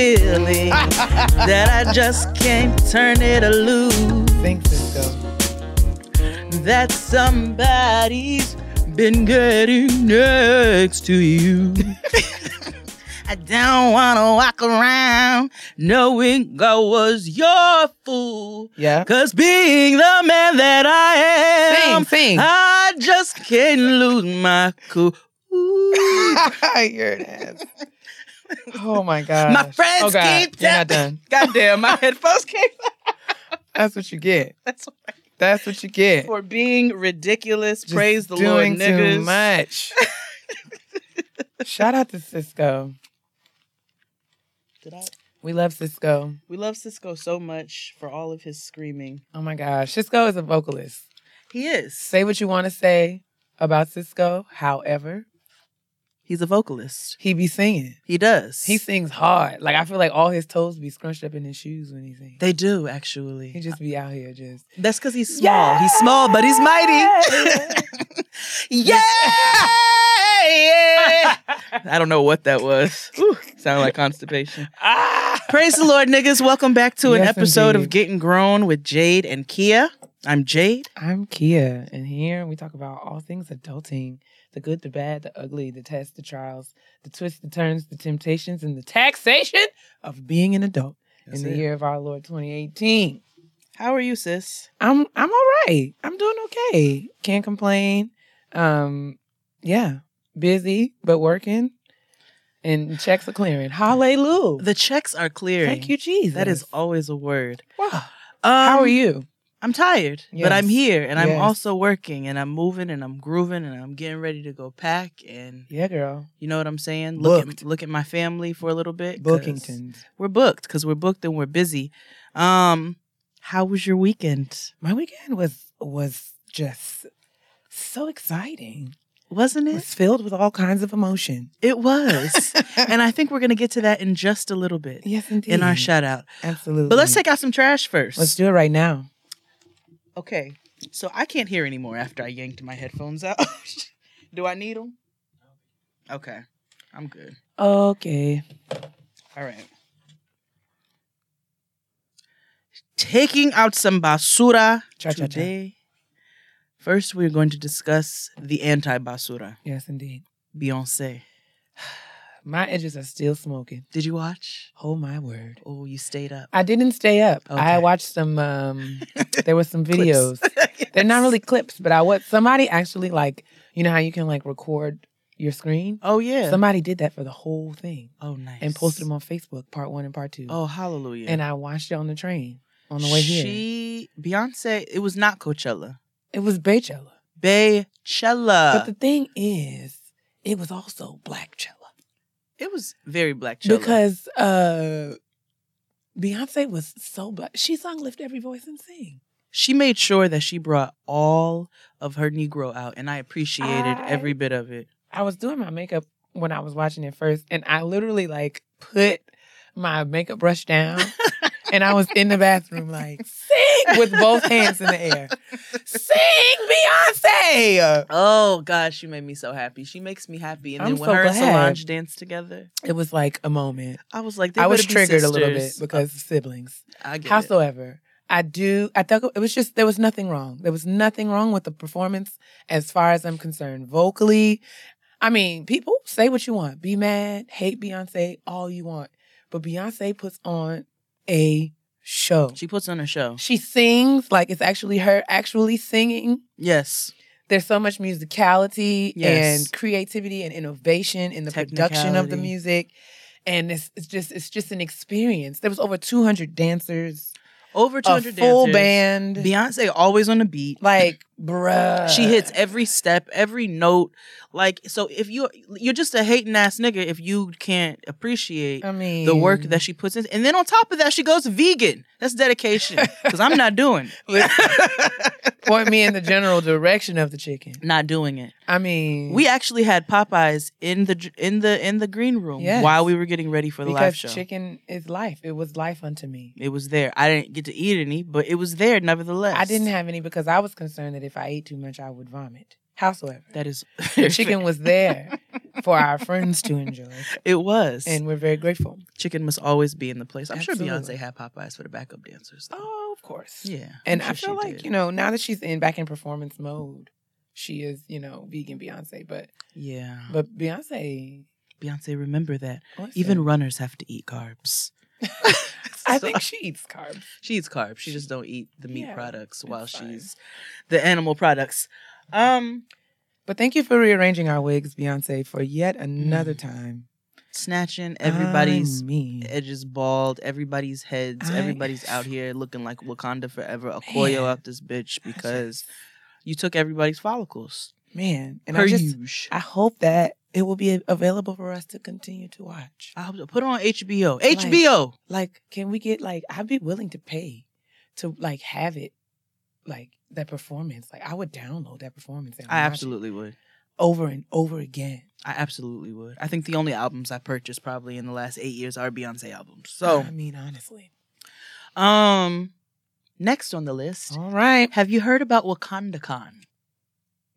that I just can't turn it loose. Sing, Cisco. That somebody's been getting next to you. I don't wanna walk around knowing I was your fool. Yeah. Cause being the man that I am, Sing, sing. I just can't lose my cool. You're an ass. Oh my god. My friends oh god. keep You're not telling- done. Goddamn, my headphones came That's what you get. That's what. That's what you get. for being ridiculous. Just Praise the Lord, doing niggas. Too much. Shout out to Cisco. Did I? We love Cisco. We love Cisco so much for all of his screaming. Oh my gosh. Cisco is a vocalist. He is. Say what you want to say about Cisco. However, He's a vocalist. he be singing. He does. He sings hard. Like I feel like all his toes be scrunched up in his shoes when he sings. They do actually. He just be out here just That's because he's small. He's small, but he's mighty. yeah, yeah. I don't know what that was. Ooh, sounded like constipation. ah! Praise the Lord, niggas. Welcome back to an Yes, episode of. Getting Grown with Jade and Kia. I'm Jade. I'm Kia, and here we talk about all things adulting the good, the bad, the ugly, the tests, the trials, the twists, the turns, the temptations, and the taxation of being an adult That's in the it. year of our Lord 2018. How are you, sis? I'm I'm all right. I'm doing okay. Can't complain. Um, yeah, busy but working, and checks are clearing. Hallelujah. The checks are clearing. Thank you, Jesus. That is always a word. Wow. Um, How are you? I'm tired, but I'm here and I'm also working and I'm moving and I'm grooving and I'm getting ready to go pack and Yeah, girl. you know what I'm saying? Look Booked. at look at my family for a little bit. Bookingtons. We're booked because we're booked and we're busy. Um, how was your weekend? My weekend was was just so exciting. Wasn't It it? was filled with all kinds of emotion. It was. and I think we're gonna get to that in just a little bit yes, indeed. in our shout out. Absolutely. But let's take out some trash 1st Let's do it right now. Okay. So I can't hear anymore after I yanked my headphones out. do I need them? Okay. I'm good. Okay. All right. Taking out some basura Cha-cha-cha. today. First, we're going to discuss the anti-basura, Yes, indeed. Beyonce. My edges are still smoking. Did you watch? Oh my word. Oh, you stayed up. I didn't stay up. Okay. I watched some um there were some videos. Clips. They're not really clips, but I what somebody actually like you know how you can like record your screen? Oh yeah. Somebody did that for the whole thing oh nice. and posted them on Facebook, part one and part two. Oh hallelujah. And I watched it on the train on the way here. She Beyonce. It was not Coachella. It was Baychella. Baychella. but the thing is, it was also Blackchella. it was very black Chella. Because uh Beyonce was so black. She sung Lift Every Voice and Sing. she made sure that she brought all of her Negro out, and I appreciated I- every bit of it. I was doing my makeup when I was watching it first, and I literally like put my makeup brush down and I was in the bathroom like, sing with both hands in the air. Sing Beyonce. Oh gosh, you made me so happy. She makes me happy, and I'm then when so her and. Solange danced together, It was like a moment. I was like, I was triggered a little bit because of siblings. I get it. Howsoever, I do. I thought it was just there was nothing wrong. There was nothing wrong with the performance, as far as I'm concerned. Vocally, I mean, people say what you want. Be mad, hate Beyonce, all you want, but Beyonce puts on a show. She puts on a show. She sings like it's actually her actually singing. Yes, There's so much musicality Yes. and creativity and innovation in the production of the music. And it's, it's just it's just an experience. There was over 200 dancers, over 200 a full dancers. band. Beyonce always on the beat. like, bruh. She hits every step, every note. Like so, if you you're just a hating ass nigga if you can't appreciate I mean, the work that she puts in, and then on top of that, she goes vegan. That's dedication because I'm not doing it. point me in the general direction of the chicken. not doing it. I mean, We actually had Popeyes in the in the in the green room Yes. while we were getting ready for the live show. chicken is life. It was life unto me. It was there. I didn't get to eat any, but it was there nevertheless. I didn't have any because I was concerned that if I ate too much, I would vomit. Howsoever, That is chicken was there. for our friends to enjoy. It was. And we're very grateful. chicken must always be in the place. I'm sure Beyonce had Popeyes for the backup dancers. though. Oh, of course. yeah. And I'm I feel like, did. you know, now that she's in back in performance mode, she is, you know, vegan Beyonce. But Yeah. but Beyonce Beyonce, remember that. Even runners have to eat carbs. I think she eats carbs. she eats carbs. She just don't eat the meat Yeah, products while she's the animal products. Um, But thank you for rearranging our wigs, Beyonce, for yet another Mm. time. snatching everybody's I mean, edges bald, everybody's heads, I- everybody's out here looking like Wakanda forever. Okoye Man. out this bitch because just- you took everybody's follicles. man, and per I just. I hope that it will be available for us to continue to watch. I hope so. Put it on HBO. HBO. Like, can we get like I'd be willing to pay to like have it like that performance. Like I would download that performance and I absolutely would. over and over again. I absolutely would. I think the only albums I purchased probably in the last eight years are Beyonce albums. So, I mean, honestly. um, next on the list, All right. have you heard about WakandaCon?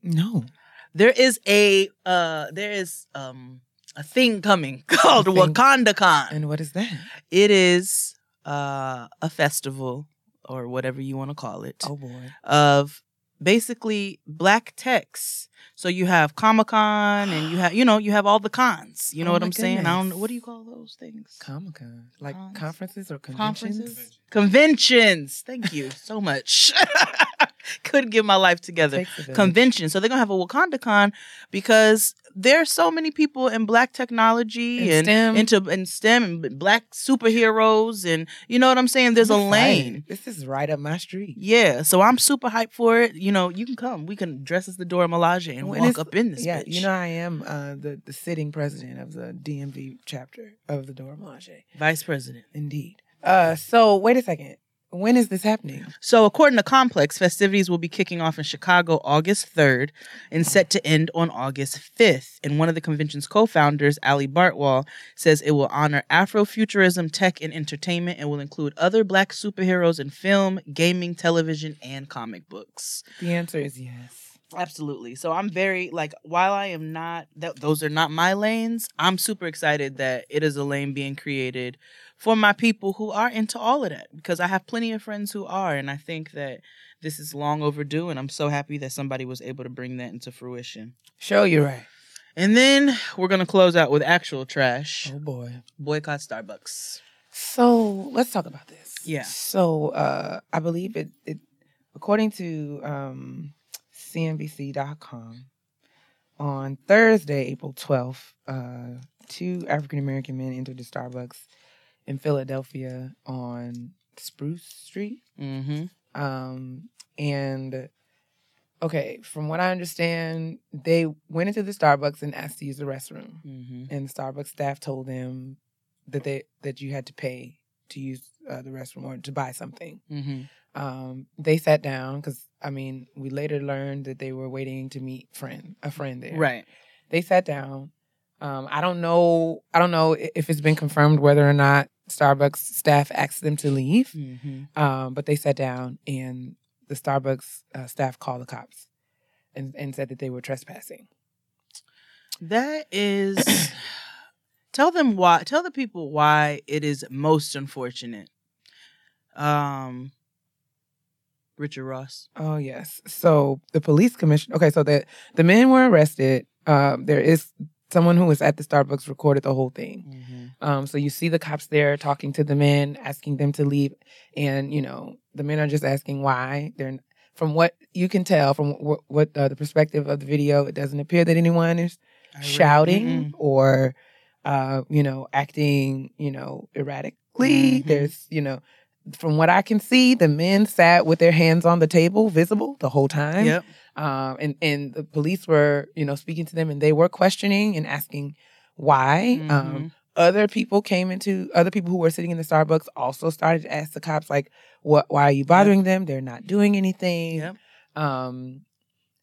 No. There is a uh, there is um a thing coming called thing. WakandaCon. And what is that? It is uh a festival or whatever you want to call it Oh boy. of basically black techs. So you have Comic Con and you have you know you have all the cons. You know Oh what I'm saying? I don't know what do you call those things? Comic Con. Like Cons. conferences or conventions? Conferences, conventions. Thank you so much. Couldn't get my life together. Takes a village. Convention. So they're gonna have a Wakanda Con because there's so many people in black technology And and STEM. into in STEM and black superheroes and you know what I'm saying. There's a lane. This is right up my street. Yeah, so I'm super hyped for it. You know, you can come. We can dress as the Dora Milaje and walk up in this yeah, bitch. you know I am uh, the the sitting president of the DMV chapter of the Dora Milaje. Vice President. Indeed. Uh, so wait a second. When is this happening? So, according to Complex, festivities will be kicking off in Chicago August 3rd and set to end on August 5th. And one of the convention's co founders, Ali Bartwall, says it will honor Afrofuturism, tech, and entertainment and will include other black superheroes in film, gaming, television, and comic books. The answer is yes. Absolutely. So I'm very like while I am not that those are not my lanes, I'm super excited that it is a lane being created for my people who are into all of that because I have plenty of friends who are and I think that this is long overdue and I'm so happy that somebody was able to bring that into fruition. Show you're right. And then we're going to close out with actual trash. Oh boy. Boycott Starbucks. So let's talk about this. Yeah. So uh, I believe it, it according to um, CNBC.com, on Thursday, April 12th, uh, two African American men entered the Starbucks in Philadelphia on Spruce Street. Mhm. Um, and okay, from what I understand, they went into the Starbucks and asked to use the restroom Mhm. and the Starbucks staff told them that they that you had to pay to use uh, the restroom or to buy something. Mhm. Um, they sat down because I mean we later learned that they were waiting to meet friend a friend there. Right. They sat down. Um, I don't know. I don't know if it's been confirmed whether or not Starbucks staff asked them to leave. Mhm. Um, but they sat down and the Starbucks uh, staff called the cops and, and said that they were trespassing. That is tell them why tell the people why it is most unfortunate. Um Richard Ross. Oh yes. So the police commission. Okay, so the the men were arrested. Um, there is someone who was at the Starbucks recorded the whole thing. Um, so you see the cops there talking to the men, asking them to leave, and you know the men are just asking why. They're from what you can tell from what, what uh, the perspective of the video, it doesn't appear that anyone is really- shouting Mm-mm. or uh, you know acting you know erratically. Mhm. There's you know from what I can see, the men sat with their hands on the table, visible the whole time. Yep. Um, and and the police were you know speaking to them, and they were questioning and asking why. Um, Mhm. other people came into other people who were sitting in the Starbucks also started to ask the cops like, "What? Why are you bothering them? They're not doing anything." Yep. Um,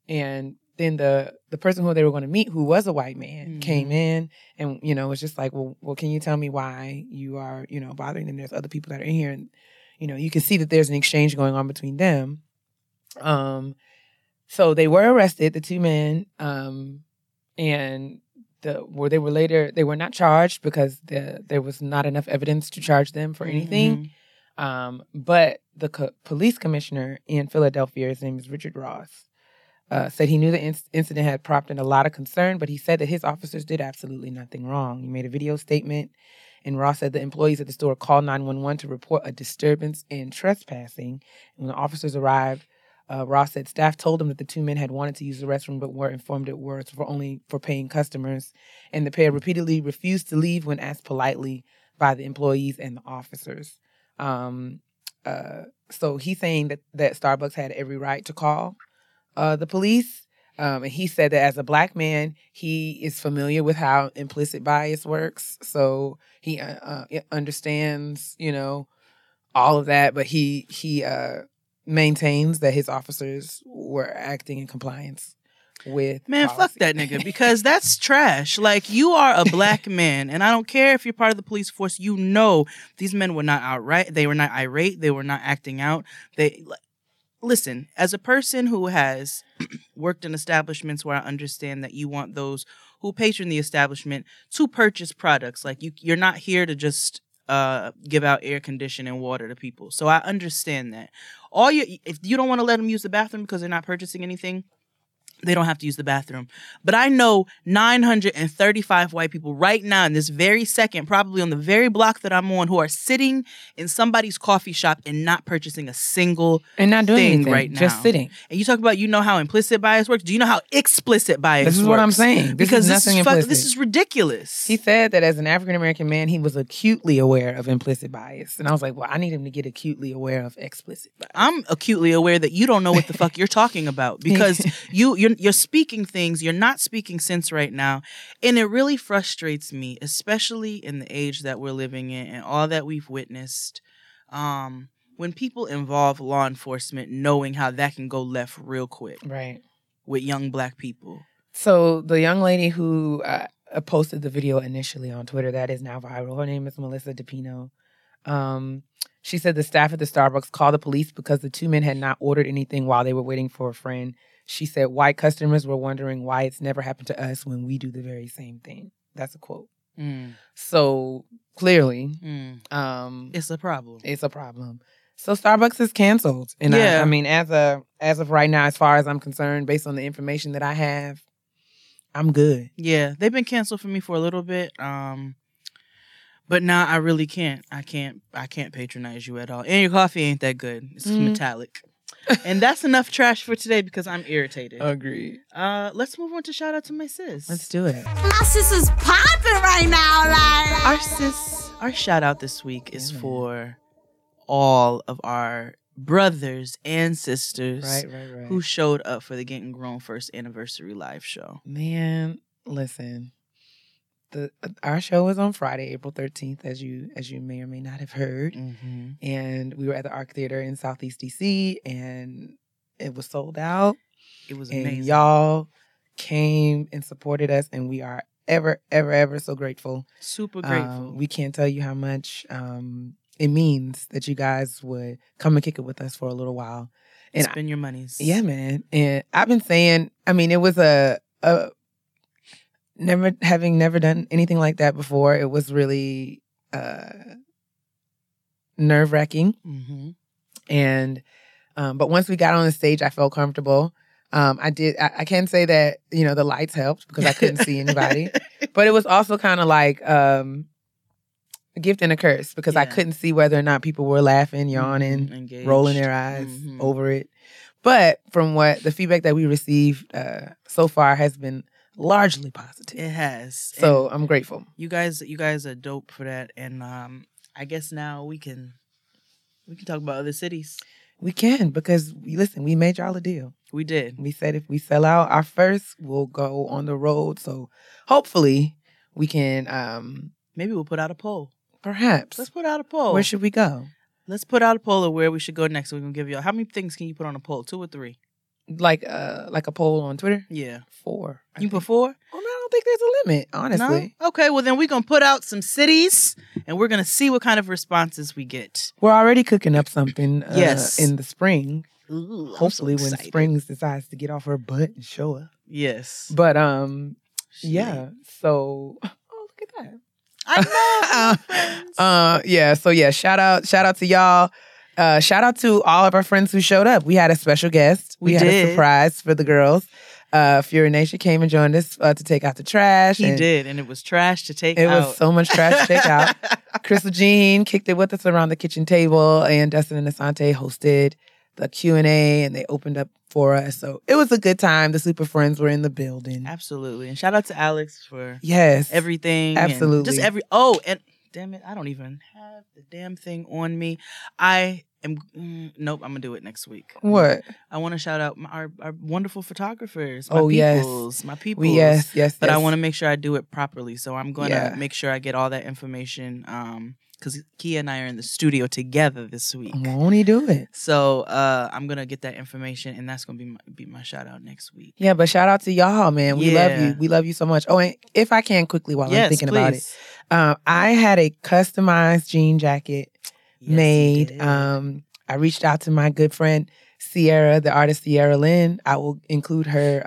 and then the the person who they were going to meet, who was a white man, came Mhm. in and you know was just like, "Well, well, can you tell me why you are you know bothering them? There's other people that are in here, and you know you can see that there's an exchange going on between them." Um, so they were arrested, the two men, um, and the where they were later they were not charged because the there was not enough evidence to charge them for anything. Mhm. Um, but the co- police commissioner in Philadelphia, his name is Richard Ross, uh, said he knew the inc- incident had prompted a lot of concern, but he said that his officers did absolutely nothing wrong. He made a video statement, and Ross said the employees at the store called 911 to report a disturbance and trespassing. And when the officers arrived, uh, Ross said staff told him that the two men had wanted to use the restroom but were informed it was for only for paying customers, and the pair repeatedly refused to leave when asked politely by the employees and the officers. Um, uh, so he's saying that that Starbucks had every right to call uh, the police. Um, and he said that as a black man, he is familiar with how implicit bias works. So he uh, uh, understands, you know, all of that. But he he uh, maintains that his officers were acting in compliance with Man, fuck that nigga because that's trash. Like you are a black man, and I don't care if you're part of the police force. You know these men were not outright. They were not irate. They were not acting out. They like, listen. As a person who has worked in establishments where I understand that you want those who patron the establishment to purchase products. Like you, you're not here to just uh, give out air conditioning and water to people. So I understand that. All you, if you don't want to let them use the bathroom because they're not purchasing anything, they don't have to use the bathroom. But I know 935 white people right now in this very second, probably on the very block that I'm on, who are sitting in somebody's coffee shop and not purchasing a single. and not doing thing anything, right just sitting. And you talk about you know how implicit bias works. Do you know how explicit bias This is what I'm saying. This because is this is this is ridiculous. He said that as an African American man, he was acutely aware of implicit bias. And I was like, well, I need him to get acutely aware of explicit bias. I'm acutely aware that you don't know what the fuck you're talking about because you you're you're speaking things you're not speaking sense right now and it really frustrates me especially in the age that we're living in and all that we've witnessed um when people involve law enforcement knowing how that can go left real quick right. with young black people So the young lady who uh, uh, posted the video initially on Twitter that is now viral. Her name is Melissa DePino. Um, she said the staff at the Starbucks called the police because the two men had not ordered anything while they were waiting for a friend. She said white customers were wondering why it's never happened to us when we do the very same thing. That's a quote. Mm, So clearly, mm. um, it's a problem it's a problem. So Starbucks is canceled, and I, Yeah. I mean, as a as of right now, as far as I'm concerned, based on the information that I have, I'm good. Yeah, they've been canceled for me for a little bit. Um but now I really can't. I can't I can't patronize you at all. And your coffee ain't that good. It's Mm. metallic. And that's enough trash for today because I'm irritated. Agreed. Uh let's move on to shout out to my sis. Let's do it. My sister's popping right now, like. our sis our shout out this week is Yeah, for all of our brothers and sisters Right, right, right. who showed up for the Getting Grown first anniversary live show. Man, listen. The our show was on Friday, April 13th, as you as you may or may not have heard. Mm-hmm. And we were at the Arc Theater in Southeast DC and it was sold out. It was and amazing. y'all came and supported us and we are ever, ever, ever so grateful. Super Um, grateful. we can't tell you how much um, it means that you guys would come and kick it with us for a little while. And I- Spend your monies. yeah, man. And I've been saying, I mean, it was a, a never having never done anything like that before. It was really uh, nerve wracking. Mm-hmm. And um, but once we got on the stage, I felt comfortable. Um, I did. I, I can say that you know the lights helped because I couldn't see anybody, but it was also kind of like um, a gift and a curse because I couldn't see whether or not people were laughing, yawning, Mhm, engaged. rolling their eyes Mhm. over it. But from what the feedback that we received uh, so far has been largely positive. It has. So And I'm grateful. you guys, you guys are dope for that. And um, I guess now we can we can talk about other cities. We can because listen, we made y'all a deal. We did. We said if we sell out our first, we'll go on the road. So hopefully we can um Maybe we'll put out a poll. perhaps Let's put out a poll. where should we go? Let's put out a poll of where we should go next. We're gonna give you how many things can you put on a poll? Two or three? Like uh like a poll on Twitter? Yeah. Four. I You think. put four? I, mean, I don't think there's a limit, honestly. No? Okay, well then we're gonna put out some cities and we're gonna see what kind of responses we get. We're already cooking up something uh, Yes. in the spring. Ooh, I'm so Hopefully when. Springs decides to get off her butt and show up. Yes. But um yeah. So, oh, look at that. I know. uh, yeah. So yeah, shout out, shout out to y'all. Uh, shout out to all of our friends who showed up. We had a special guest. We, We had a surprise for the girls. Uh, Fury Nation came and joined us uh, to take out the trash. he and did, and it was trash to take out. It out. was so much trash to take out. Crystal Jean kicked it with us around the kitchen table, and Dustin and Asante hosted the Q and A, and they opened up for us. So it was a good time. The Super Friends were in the building. Absolutely, and shout out to Alex for Yes, everything. Absolutely. just every. Oh, and damn it, I don't even have the damn thing on me. I am. Mm, nope, I'm gonna do it next week. What? I want to shout out my, our our wonderful photographers. My Oh, yes. my people. Yes, yes, but I want to make sure I do it properly. So I'm gonna Yeah. make sure I get all that information. Um, because Kia and I are in the studio together this week. Won't he do it? So uh, I'm gonna get that information, and that's gonna be my, be my shout out next week. Yeah, but shout out to y'all, man. We love you. We love you so much. Oh, and if I can quickly while I'm yes, thinking about it, um, I had a customized jean jacket Yes, made. Um, I reached out to my good friend Sierra, the artist Sierra Lynn. I will include her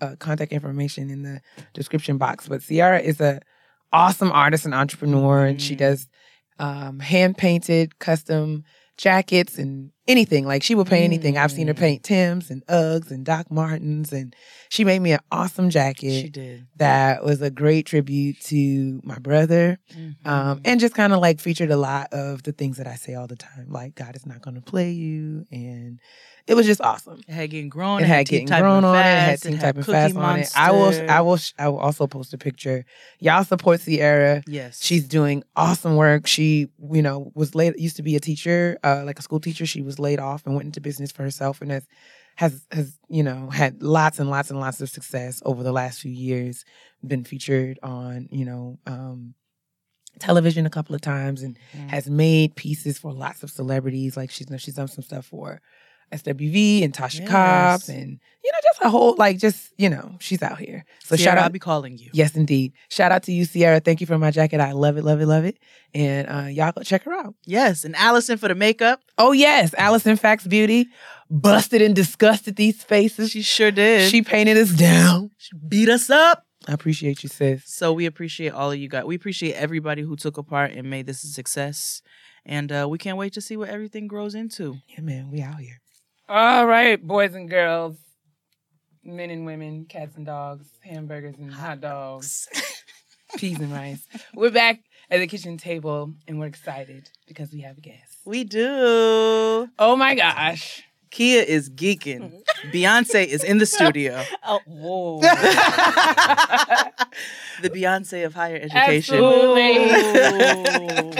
uh, uh, contact information in the description box. But Sierra is a awesome artist and entrepreneur, and she Mhm. does um, hand painted custom jackets and anything. Like she will paint anything. I've seen her Mm. paint Tim's and Uggs and Doc Martens, and she made me an awesome jacket she did. that was a great tribute to my brother um, Mhm. and just kind of like featured a lot of the things that I say all the time, like God is not going to play you, and it was just awesome. It had getting grown. It had getting grown on it, it had team type and fast on it. I will, I will, I will also post a picture. Y'all support Sierra. Yes, She's doing awesome work. She, you know, was late. used to be a teacher, uh, like a school teacher. She was laid off and went into business for herself, and has has has you know had lots and lots and lots of success over the last few years. Been featured on you know um, television a couple of times, and Mm. has made pieces for lots of celebrities. Like she's she's done some stuff for SWV and Tasha Cobbs, and you know just a whole like just you know she's out here. So Sierra, shout out I'll be calling you. Yes, indeed. Shout out to you, Sierra. Thank you for my jacket. I love it, love it, love it. And uh, y'all go check her out. Yes, and Allison for the makeup. Oh, yes. Allison Facts Beauty busted and disgusted these faces. She sure did. She painted us down. She beat us up. I appreciate you, sis. So we appreciate all of you guys. We appreciate everybody who took a part and made this a success. And uh, we can't wait to see what everything grows into. Yeah, man, we out here. All right, boys and girls, men and women, cats and dogs, hamburgers and hot dogs, peas and rice. We're back at the kitchen table and we're excited because we have a guest. We do. Oh my gosh. Kia is geeking. Beyonce is in the studio. Oh, whoa. the Beyonce of higher education. Absolutely.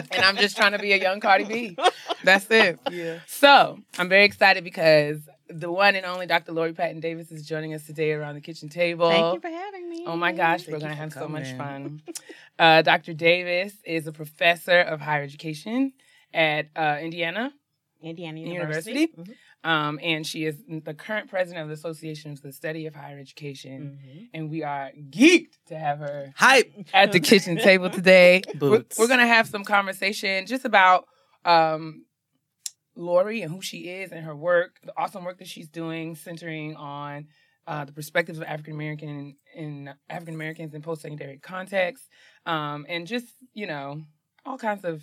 And I'm just trying to be a young Cardi B. That's it. Yeah. So I'm very excited because the one and only Dr. Lori Patton Davis is joining us today around the kitchen table. Thank you for having me. Oh my gosh, Thank we're going to for have so much fun. Uh, Dr. Davis is a professor of higher education at uh, Indiana, Indiana University. University. Um, and she is the current president of the Association for the Study of Higher Education. Mhm. And we are geeked to have her Hype. at the kitchen table today. We're, Boots. we're going to have some conversation just about um, Lori and who she is and her work, the awesome work that she's doing, centering on uh, the perspectives of African American in African Americans in post secondary contexts, um, and just you know all kinds of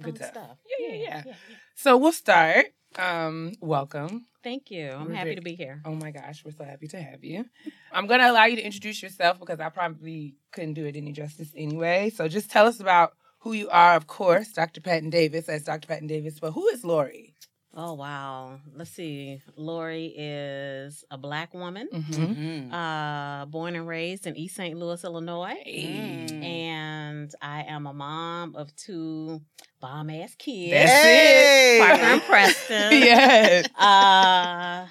good Fun stuff. stuff. Yeah, yeah, yeah. So we'll start. Um, welcome. Thank you. I'm We're happy very- to be here. Oh my gosh, we're so happy to have you. I'm going to allow you to introduce yourself because I probably couldn't do it any justice anyway. So just tell us about who you are, of course, Dr. Patton Davis, as Dr. Patton Davis, but who is Lori? Oh wow. Let's see. Lori is a black woman, Mm-hmm. Mhm. uh, born and raised in East St. Louis, Illinois. Mm. And I am a mom of two bomb ass kids. That's Hey. Parker and Preston. yes. Uh,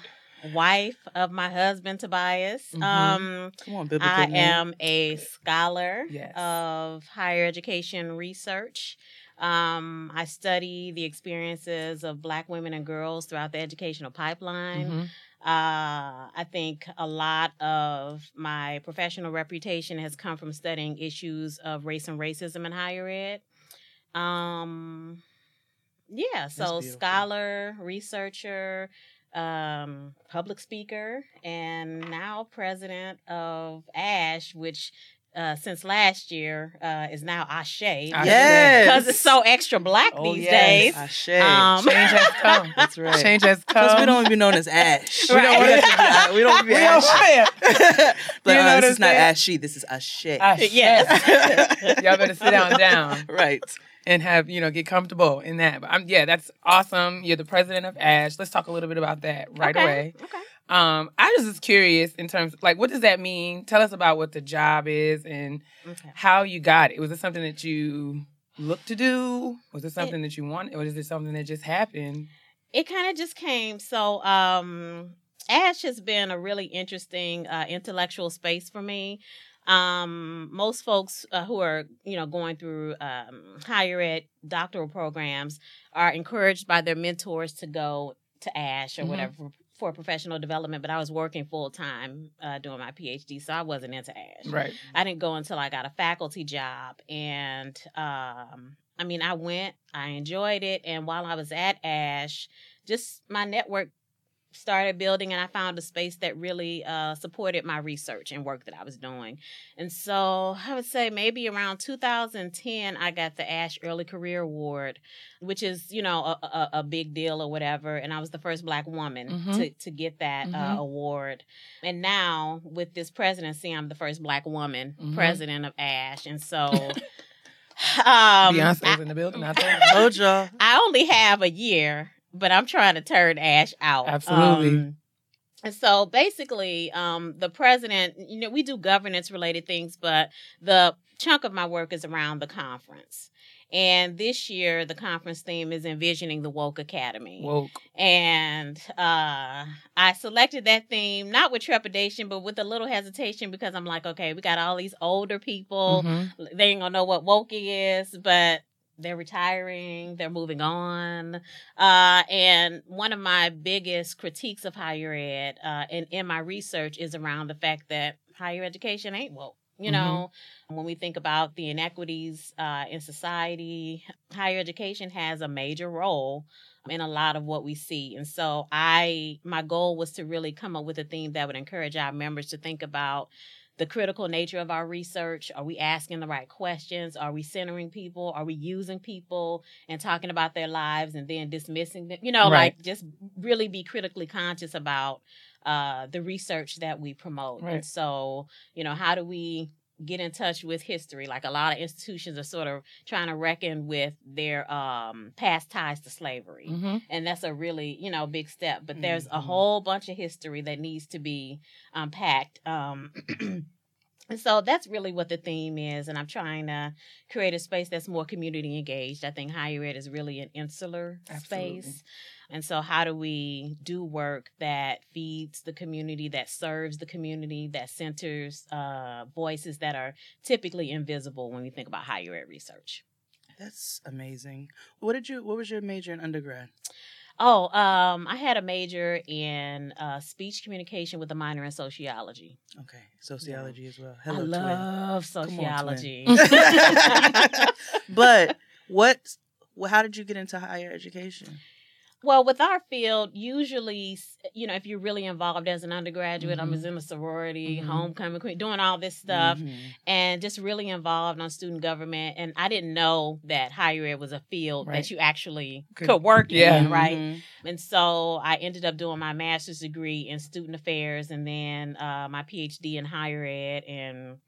wife of my husband Tobias. Mhm. Um, Come on, biblical. I name. am a scholar Yes. of higher education research. Um, I study the experiences of Black women and girls throughout the educational pipeline. Mhm. Uh, I think a lot of my professional reputation has come from studying issues of race and racism in higher ed. Um, yeah, so scholar, researcher, um, public speaker, and now president of ASH, which uh, since last year uh, is now Ashe. Yes. Because it's so extra black Oh, these yes. days. Ashe. Um, Change has come. That's right. Change has come. Because we don't even be known as Ash. We don't We wanna- don't, we don't be We don't Ash. but You know uh, this is not saying? Ashy. This is Ashe. Ashe. Yes. Y'all better sit down down right. and have, you know, get comfortable in that. But I'm yeah, that's awesome. You're the president of ASH. Let's talk a little bit about that right Okay, away. Okay. Um, I was just curious in terms like what does that mean? Tell us about what the job is and Okay. how you got it. Was it something that you looked to do? Was it something that you wanted, or is it something that just happened? it kind of just came so um ash has been a really interesting uh, intellectual space for me um most folks uh, who are you know going through um higher ed doctoral programs are encouraged by their mentors to go to ash or Mhm. whatever for, professional development but i was working full-time uh, doing my phd so i wasn't into ash Right. I didn't go until I got a faculty job. And um, I mean, I went, I enjoyed it. And while I was at ASH, just my network started building and I found a space that really uh, supported my research and work that I was doing. And so I would say maybe around 2010, I got the ASH Early Career Award, which is, you know, a, a, a big deal or whatever. And I was the first Black woman Mhm. to, to get that Mhm. uh, award. And now with this presidency, I'm the first Black woman Mhm. president of ASH. And so. Um, Beyonce's I- in the building. I Told y'all. I only have a year, but I'm trying to turn Ash out. Absolutely. Um, and so basically, um, the president, you know, we do governance related things, but the chunk of my work is around the conference. And this year, the conference theme is envisioning the woke academy. Woke. And uh, I selected that theme not with trepidation, but with a little hesitation because I'm like, okay, we got all these older people Mhm. they ain't gonna know what woke is, but they're retiring, they're moving on. Uh, and one of my biggest critiques of higher ed uh, in, in my research is around the fact that higher education ain't woke. You know, when we think about the inequities uh, in society, higher education has a major role in a lot of what we see. And so I my goal was to really come up with a theme that would encourage our members to think about the critical nature of our research. Are we asking the right questions? Are we centering people? Are we using people and talking about their lives and then dismissing them? You know, Right. like just really be critically conscious about uh, the research that we promote. Right. And so, you know, how do we get in touch with history? Like a lot of institutions are sort of trying to reckon with their um, past ties to slavery Mhm. and that's a really you know big step but there's a Mhm. whole bunch of history that needs to be unpacked um and so that's really what the theme is and i'm trying to create a space that's more community engaged i think higher ed is really an insular Absolutely. space and so how do we do work that feeds the community that serves the community that centers uh, voices that are typically invisible when we think about higher ed research That's amazing. What did you? What was your major in undergrad? Oh, um, I had a major in uh, speech communication with a minor in sociology. Okay, sociology as well. Hello, I twin. love Come on, sociology. but what? Well, how did you get into higher education? Well, with our field, usually, you know, if you're really involved as an undergraduate, I Mhm. was in a sorority, Mhm. homecoming queen, doing all this stuff. Mhm. and just really involved on student government. And I didn't know that higher ed was a field Right. that you actually Could- could, work yeah. in, right? Mhm. And so I ended up doing my master's degree in student affairs and then uh, my PhD in higher ed. And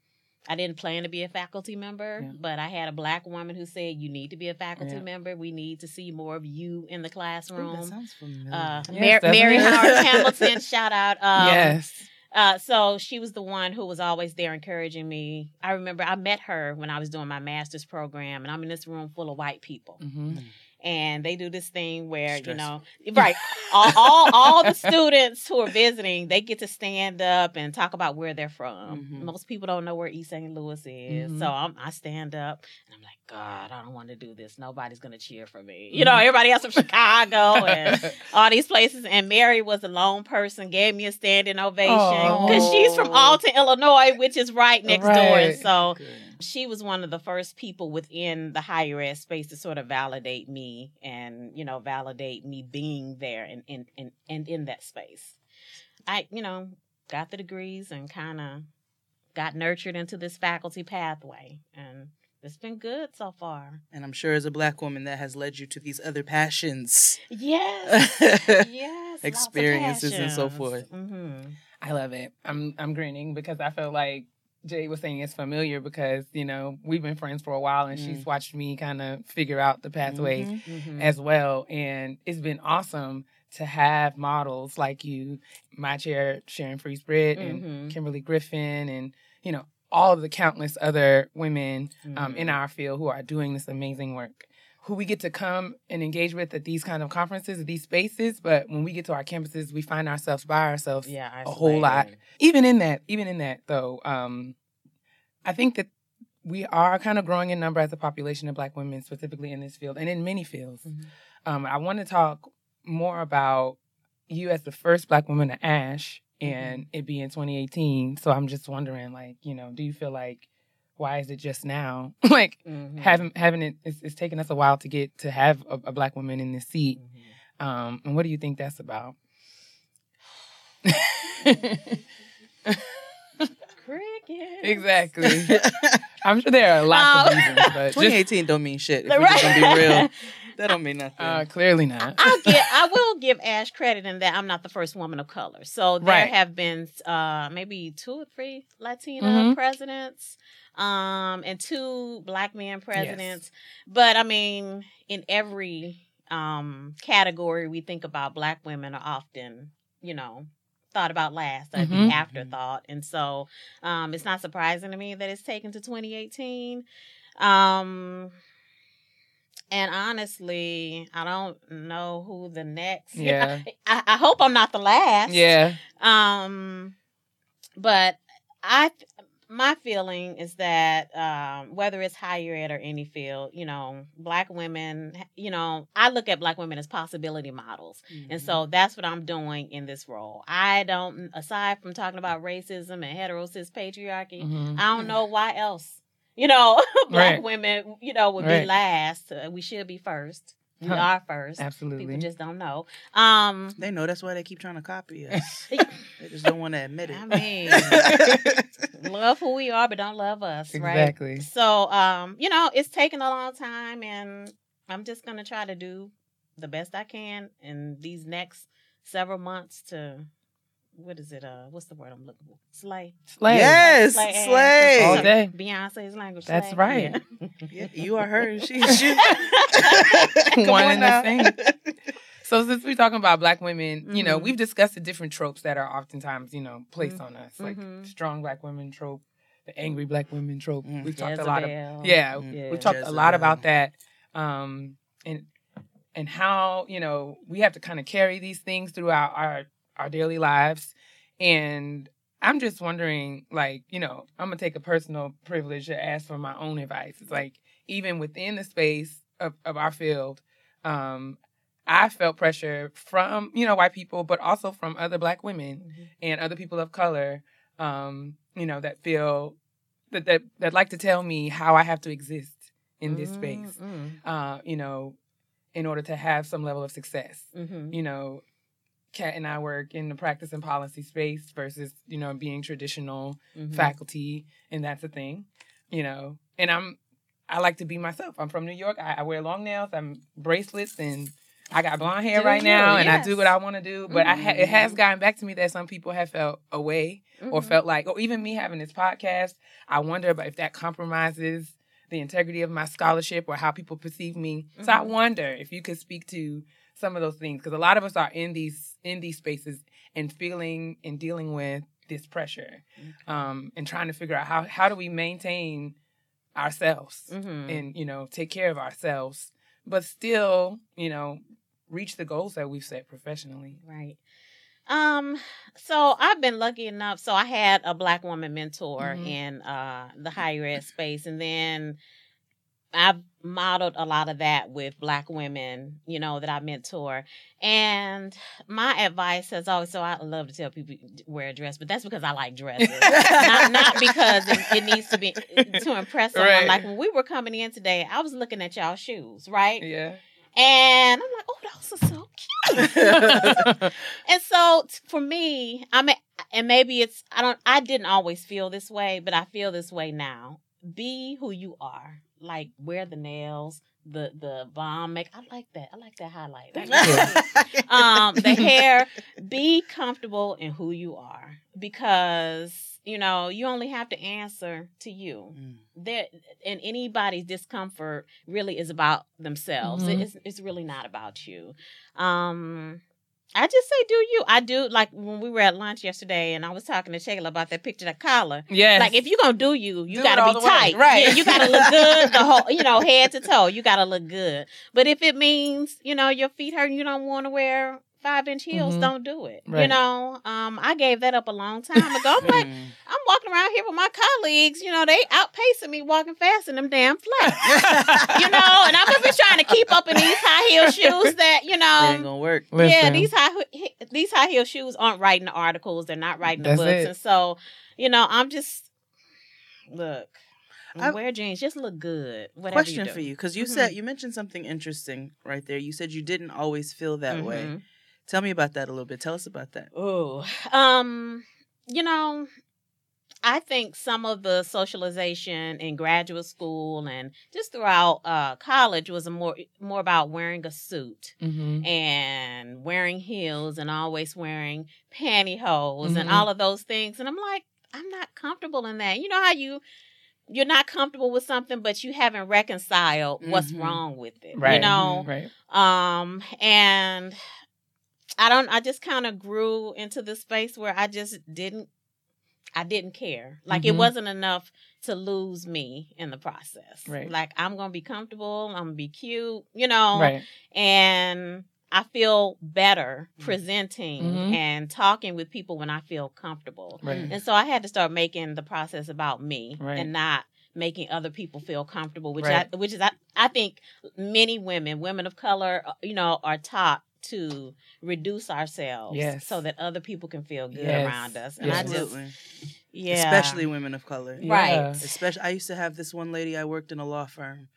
I didn't plan to be a faculty member, Yeah. but I had a black woman who said, You need to be a faculty Yeah. member. We need to see more of you in the Ooh, classroom. that sounds familiar. uh, Yes, Mar- Mary it? Howard Hamilton, shout out. Um, yes. uh, so she was the one who was always there encouraging me. I remember I met her when I was doing my master's program, and I'm in this room full of white people, hmm and they do this thing where you know, right, all, all all the students who are visiting, they get to stand up and talk about where they're from. Mhm. Most people don't know where East St. Louis is, Mhm. so I'm, I stand up and I'm like, God, I don't want to do this. Nobody's gonna cheer for me. You know, mm-hmm. everybody else from Chicago and all these places. And Mary was a lone person, gave me a standing ovation because she's from. Alton, Illinois, which is right next door. And so Good. she was one of the first people within the higher ed space to sort of validate me and you know validate me being there and and and, and in that space i you know got the degrees and kind of got nurtured into this faculty pathway and it's been good so far And I'm sure as a black woman that has led you to these other passions. yes yes Experiences and so forth. hmm I love it. I'm I'm grinning because I feel like Jay was saying it's familiar because you know we've been friends for a while and she's watched me kind of figure out the pathway Mhm. hmm as well, and it's been awesome to have models like you, my chair Sharon Freeze Britt and Mhm. Kimberly Griffin, and you know all of the countless other women um, in Mhm. our field who are doing this amazing work. Who we get to come and engage with at these kind of conferences, these spaces, but when we get to our campuses, we find ourselves by ourselves yeah a whole lot. even in that, even in that though, um, I think that we are kind of growing in number as a population of Black women, specifically in this field and in many fields. Mhm. Um, I want to talk more about you as the first Black woman to ASH and it being 2018. So I'm just wondering, like, you know, do you feel like why is it just now? like Mhm. having having it, it's, it's taken us a while to get to have a, a Black woman in this seat. Mhm. Um, and what do you think that's about? Cricket. exactly. I'm sure there are lots of Um, reasons, but just 2018 don't mean shit. If we're just gonna be real, that don't mean nothing. uh, clearly not. I'll give, I will give Ash credit in that I'm not the first woman of color. So there Right. have been uh, maybe two or three Latina Mhm. presidents, um, and two black men presidents. But I mean, in every um, category we think about, black women are often, you know, thought about last, Mhm. the afterthought. And so um, it's not surprising to me that it's taken to 2018. Um, and honestly, I don't know who the next. Yeah. I, I hope I'm not the last. Yeah. Um, but I, my feeling is that um, whether it's higher ed or any field, you know, black women, you know, I look at black women as possibility models. And so that's what I'm doing in this role. I don't, aside from talking about racism and hetero cis patriarchy, Mhm. I don't know why else. You know, black Right. women, you know, would Right. be last. Uh, we should be first. We Huh. are first. Absolutely. People just don't know. Um, they know that's why they keep trying to copy us. they just don't want to admit it. I mean, love who we are, but don't love us, right? Exactly. So, um, you know, it's taken a long time, and I'm just gonna try to do the best I can in these next several months to. What is it? Uh, what's the word I'm looking for? Slay. Slay. Yes, Slay ass. slay. All day. Beyonce's language. That's slay. right. Yeah. Yeah, you are her. She's you. One on and the same. So since we're talking about black women, you know, Mhm. we've discussed the different tropes that are oftentimes, you know, placed Mhm. on us, like Mhm. strong black women trope, the angry black women trope. Mm. We've talked a lot of yeah, Mm. Yeah. we've talked a lot about that, um, and and how you know we have to kind of carry these things throughout our our daily lives, and I'm just wondering, like, you know, I'm gonna take a personal privilege to ask for my own advice. It's like even within the space of, of our field, um, I felt pressure from you know white people, but also from other black women Mhm. and other people of color, um, you know, that feel that that that like to tell me how I have to exist in this space, Mm, uh, you know, in order to have some level of success. mm, mhm. You know, Kat and I work in the practice and policy space versus you know being traditional Mhm. faculty, and that's a thing, you know. And I'm I like to be myself. I'm from New York. I, I wear long nails. I'm bracelets and. I got blonde hair Do right you? now, and I do what I want to do. But I ha- it has Mhm. gotten back to me that some people have felt away or Mhm. felt like, or even me having this podcast, I wonder about if that compromises the integrity of my scholarship or how people perceive me. So I Mhm. wonder if you could speak to some of those things because a lot of us are in these in these spaces and feeling and dealing with this pressure, um, and trying to figure out how how do we maintain ourselves Mhm. and you know take care of ourselves, but still you know reach the goals that we've set professionally. Right. Um, so I've been lucky enough. So I had a black woman mentor Mhm. in uh the higher ed space, and then I've modeled a lot of that with black women, you know, that I mentor. And my advice has always so I love to tell people wear a dress, but that's because I like dresses. not not because it, it needs to be to impress someone. Right. Like when we were coming in today, I was looking at y'all shoes, right? Yeah. And I'm like, oh, those are so cute. and so t- for me, I mean, and maybe it's I don't I didn't always feel this way, but I feel this way now. Be who you are. Like wear the nails, the the bomb make. I like that. I like that highlight. Thank um, the hair. Be comfortable in who you are because you know you only have to answer to you Mm. there and anybody's discomfort really is about themselves Mhm. it's, it's really not about you um I just say do you. I do like when we were at lunch yesterday and I was talking to Shayla about that picture of collar. Yes. Like if you're gonna do you, you Do gotta be the way, tight. right. Yeah, you gotta look good the whole you know, head to toe. You gotta look good. But if it means, you know, your feet hurt and you don't wanna wear five inch heels, Mhm. don't do it. You know, um, I gave that up a long time ago. I'm like. I'm walking around here with my colleagues, you know, they outpacing me walking fast in them damn flats. you know, and I'm here trying to keep up in these high heel shoes that, you It ain't know, gonna yeah, these high these high heel shoes aren't writing the articles, they're not writing the That's books. it. And so, you know, I'm just look, I- wear jeans, just look good. Whatever Question you for you, because you Mhm. said you mentioned something interesting right there. You said you didn't always feel that way. Mhm. Tell me about that a little bit. Tell us about that. Oh, um, you know, I think some of the socialization in graduate school and just throughout uh, college was more more about wearing a suit Mhm. and wearing heels and always wearing pantyhose and Mhm. all of those things. And I'm like, I'm not comfortable in that. You know how you you're not comfortable with something, but you haven't reconciled what's Mhm. wrong with it. Right. You know, Right. um and i don't i just kind of grew into the space where i just didn't i didn't care like it Mhm. wasn't enough to lose me in the process Right. like i'm gonna be comfortable i'm gonna be cute you know Right. and i feel better Mm. presenting Mhm. and talking with people when i feel comfortable Right. and so i had to start making the process about me Right. and not making other people feel comfortable which Right. I, which is I, I think many women women of color uh, you know are taught to reduce ourselves Yes. so that other people can feel good Yes. around us and Yes. i just yeah Especially women of color. Right. Yeah. Especially, I used to have this one lady. I worked in a law firm,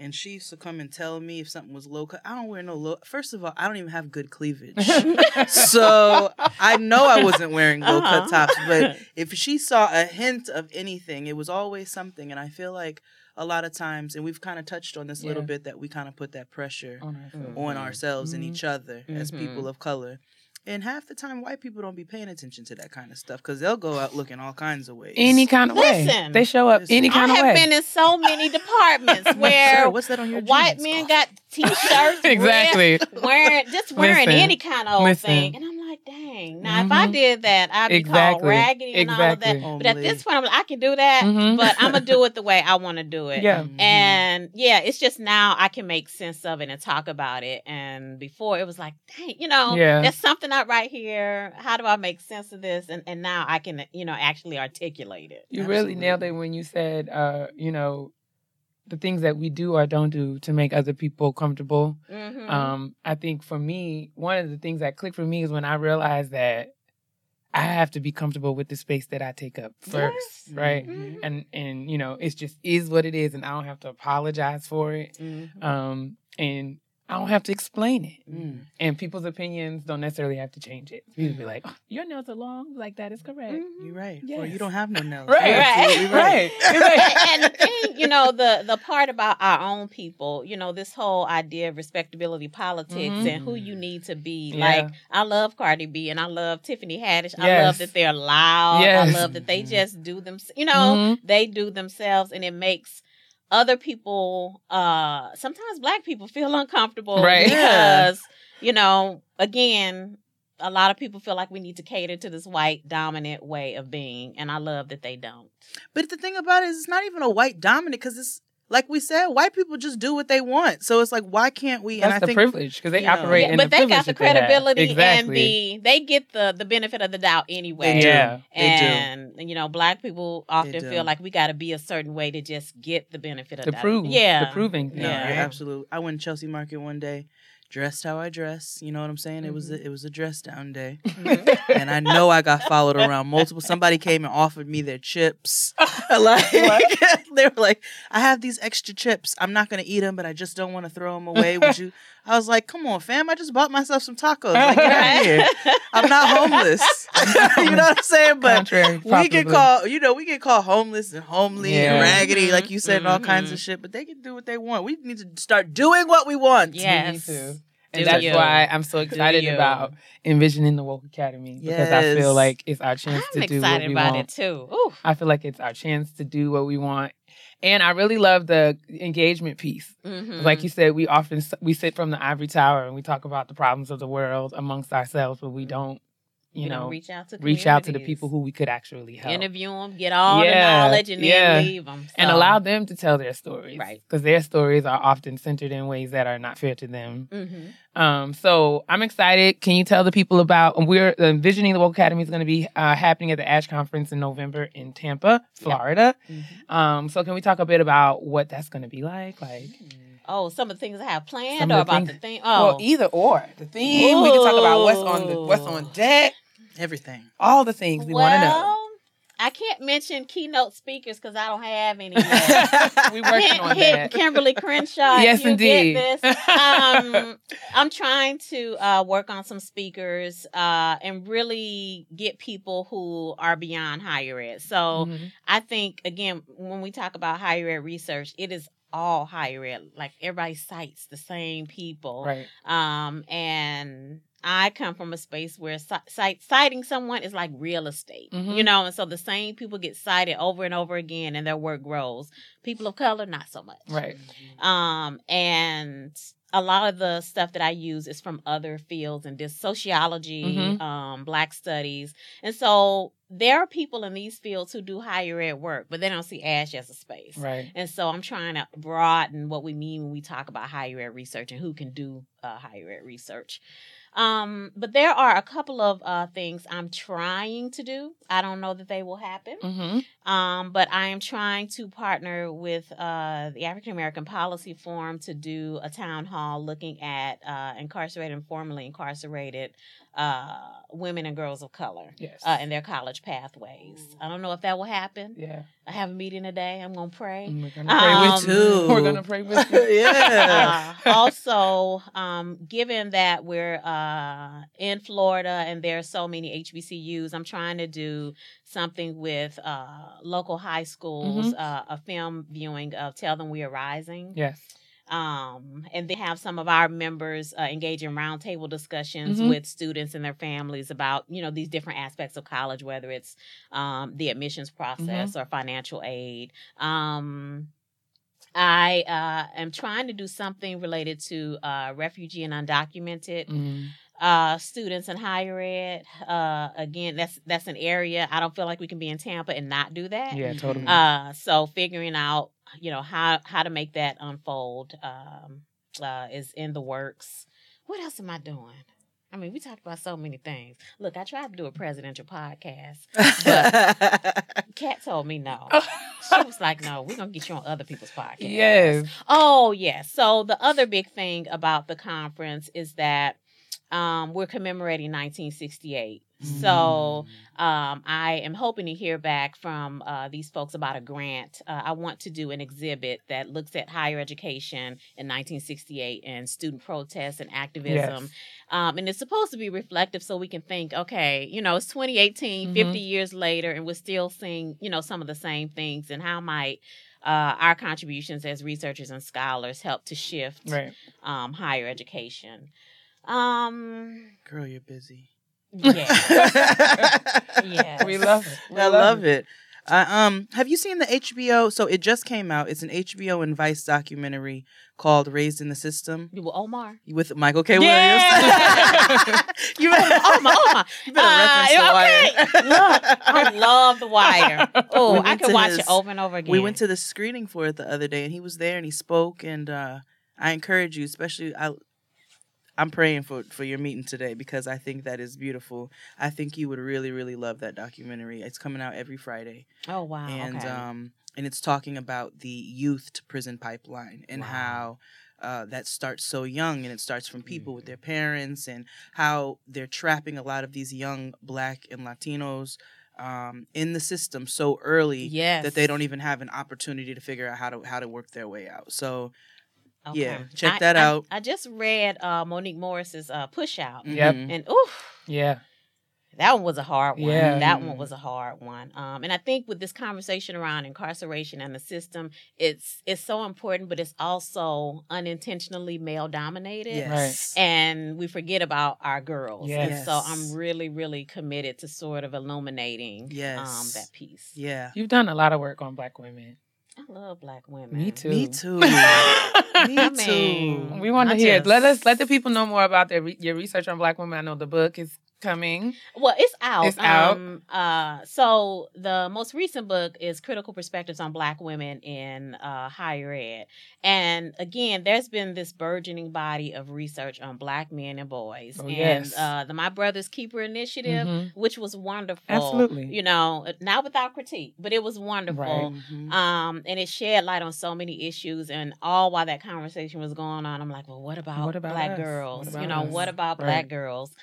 and she used to come and tell me if something was low cut. I don't wear no low. First of all, I don't even have good cleavage, so I know I wasn't wearing low cut Uh-huh. tops. But if she saw a hint of anything, it was always something. And I feel like a lot of times, and we've kind of touched on this a little bit, that we kind of put that pressure On ourselves. on Mhm. ourselves and Mhm. each other as Mhm. people of color. And half the time, white people don't be paying attention to that kind of stuff because they'll go out looking all kinds of ways. Any kind of way. They show up any kind i of have been in so many departments Sir, where what's that on your white jeans? men Oh, got t-shirts exactly. red, wearing just wearing Listen. any kind of old Listen. thing and i'm like dang now if i Mhm. did that i'd be called raggedy and all of that Exactly. but at this point i'm like i can do that Mhm. but i'm gonna do it the way i want to do it Yeah. Mhm. and yeah it's just now i can make sense of it and talk about it and before it was like dang you know Yeah. there's something up right here how do i make sense of this and, and now i can you know actually articulate it You really nailed it when you said, uh, you know, the things that we do or don't do to make other people comfortable. Mhm. Um, I think for me, one of the things that clicked for me is when I realized that I have to be comfortable with the space that I take up first, Yes. right? Mhm. And and you know, it's just is what it is, and I don't have to apologize for it. Mhm. Um, and I don't have to explain it. Mm. And people's opinions don't necessarily have to change it. People be like, oh, "Your nails are long, like that is correct." Mhm. You're right. Or you don't have no nails. Right, You're right, right. and, and the thing, you know, the the part about our own people, you know, this whole idea of respectability politics Mhm. and who you need to be. Yeah. Like, I love Cardi B and I love Tiffany Haddish. I love that they're loud. Yes. I love that they just do them. You know, Mhm. they do themselves, and it makes other people, uh, sometimes Black people, feel uncomfortable Right. Because you know, again. A lot of people feel like we need to cater to this white dominant way of being, and I love that they don't. But the thing about it is, it's not even a white dominant because it's like we said, white people just do what they want. So it's like, why can't we? That's and I the think privilege because they you know. operate Yeah, in but the they got the that they have. credibility and the they get the the benefit of the doubt anyway. They do. Yeah. They do. and you know, black people often feel like we got to be a certain way to just get the benefit of To that. prove. yeah, The proving. No, Yeah. you're. I went to Chelsea Market one day, dressed how I dress. You know what I'm saying? It was Mm-hmm. a, it was a dress down day, Mhm. and I know I got followed around multiple. Somebody came and offered me their chips. like they were like, "I have these extra chips. I'm not gonna eat them, but I just don't want to throw them away. Would you?" I was like, "Come on, fam! I just bought myself some tacos. Like, get out of here. I'm not homeless. you know what I'm saying? But Contrary, we get probably. called, you know, we get called homeless and homely Yeah. and raggedy, like you said, and all kinds mhm. of shit. But they can do what they want. We need to start doing what we want. Yes. And that's you. why I'm so excited about envisioning the woke academy because I feel like it's our chance I'm to do what excited we about want. it too. Ooh. I feel like it's our chance to do what we want. And I really love the engagement piece. Mhm. Like you said, we often we sit from the ivory tower and we talk about the problems of the world amongst ourselves, but we don't, you know, reach out to reach out to the people who we could actually help. interview them, get all Yeah, the knowledge, and then leave them. and allow them to tell their stories. Right. Because their stories are often centered in ways that are not fair to them. hmm Um, so I'm excited. Can you tell the people about we're envisioning the Woke Academy is going to be uh, happening at the Ash Conference in November in Tampa, Florida. Um, so can we talk a bit about what that's going to be like? Like, Oh, some of the things I have planned, Some or the about things- the thing. Oh, Well, either or. The theme. We can talk about what's on the what's on deck. Everything. All the things we want to know. Well, I can't mention keynote speakers because I don't have any. we working Hint, on hint, that. Kimberly Crenshaw. yes, you indeed. Get this. Um, I'm trying to uh, work on some speakers uh, and really get people who are beyond higher ed. So Mhm. I think again, when we talk about higher ed research, it is all higher ed. Like everybody cites the same people. Right. Um, and I come from a space where ci- citing someone is like real estate, Mhm. you know, and so the same people get cited over and over again, and their work grows. People of color, not so much. Right. Um, and a lot of the stuff that I use is from other fields and this sociology, Mhm. um, black studies. And so there are people in these fields who do higher ed work, but they don't see ASH as a space. Right. And so I'm trying to broaden what we mean when we talk about higher ed research and who can do uh, higher ed research. Um, but there are a couple of uh, things I'm trying to do. I don't know that they will happen. Mm-hmm. Um, but I am trying to partner with uh, the African American Policy Forum to do a town hall looking at uh, incarcerated and formerly incarcerated uh, women and girls of color Yes. uh, and their college pathways. I don't know if that will happen. yeah. I have a meeting today. I'm going to pray. We're gonna pray Um, with you. We're gonna pray with you. yeah. Uh, also, um, given that we're uh, in Florida and there are so many HBCUs, I'm trying to do something with uh, local high schools, uh, a film viewing of Tell Them We Are Rising. Yes. Um, and they have some of our members uh, engage in roundtable discussions Mhm. with students and their families about, you know, these different aspects of college, whether it's um, the admissions process or financial aid. Um, I uh, am trying to do something related to uh, refugee and undocumented Mm. Uh, students in higher ed. Uh, again, that's that's an area I don't feel like we can be in Tampa and not do that. Yeah. Totally. Uh, so figuring out, you know, how how to make that unfold um, uh, is in the works. What else am I doing? I mean, we talked about so many things. Look, I tried to do a presidential podcast. But Kat told me no. She was like, "No, we're gonna get you on other people's podcasts." yes. Oh, yes. So the other big thing about the conference is that um, we're commemorating 1968. So um, I am hoping to hear back from uh, these folks about a grant. Uh, I want to do an exhibit that looks at higher education in 1968 and student protests and activism. Yes. Um, and it's supposed to be reflective so we can think, okay, you know, it's 2018, 50 years later, and we're still seeing, you know, some of the same things. And how might uh, our contributions as researchers and scholars help to shift Right. um, higher education? Um, Girl, you're busy. yeah. Yeah. We love it. We I love it. Uh, um, have you seen the HBO? So it just came out. It's an HBO and Vice documentary called "Raised in the System" You were Omar. with Michael K. Yeah. Williams. you Omar, Omar, Omar. You better reference Uh, The Wire. I love The Wire. Oh, We I went could watch his- it over and over again. We went to the screening for it the other day, and he was there, and he spoke, and uh, I encourage you, especially I. I'm praying for for your meeting today because I think that is beautiful. I think you would really really love that documentary. It's coming out every Friday, Oh wow. and okay. um and it's talking about the youth to prison pipeline and Wow. how uh, that starts so young and it starts from people with Mm-hmm. their parents and how they're trapping a lot of these young black and Latinos um, in the system so early yes. that they don't even have an opportunity to figure out how to how to work their way out. So yeah, check I- that I- out. I just read uh, Monique Morris's uh, Push Out, Yep. mhm. and ooh, Yeah. that one was a hard one. Yeah. That one was a hard one. Um, and I think with this conversation around incarceration and the system, it's it's so important, but it's also unintentionally male dominated. yes, And we forget about our girls. And Yes. so I'm really, really committed to sort of illuminating yes. um, that piece. yeah, You've done a lot of work on black women. I love black women. Me too. me too. Me I too. mean, We want to I hear. just- Let us let the people know more about their re- your research on Black women. I know the book is coming. Well, it's out. It's out. Um, uh, so the most recent book is Critical Perspectives on Black Women in uh, Higher Ed. And again, there's been this burgeoning body of research on Black men and boys. Oh, and yes. uh, the My Brother's Keeper Initiative, Mhm. which was wonderful. Absolutely. You know, not without critique, but it was wonderful. Right. Mhm. Um, and it shed light on so many issues, and all while that conversation was going on, I'm like, well, what about, What about black us? girls? What you know, us? what about Right. black girls?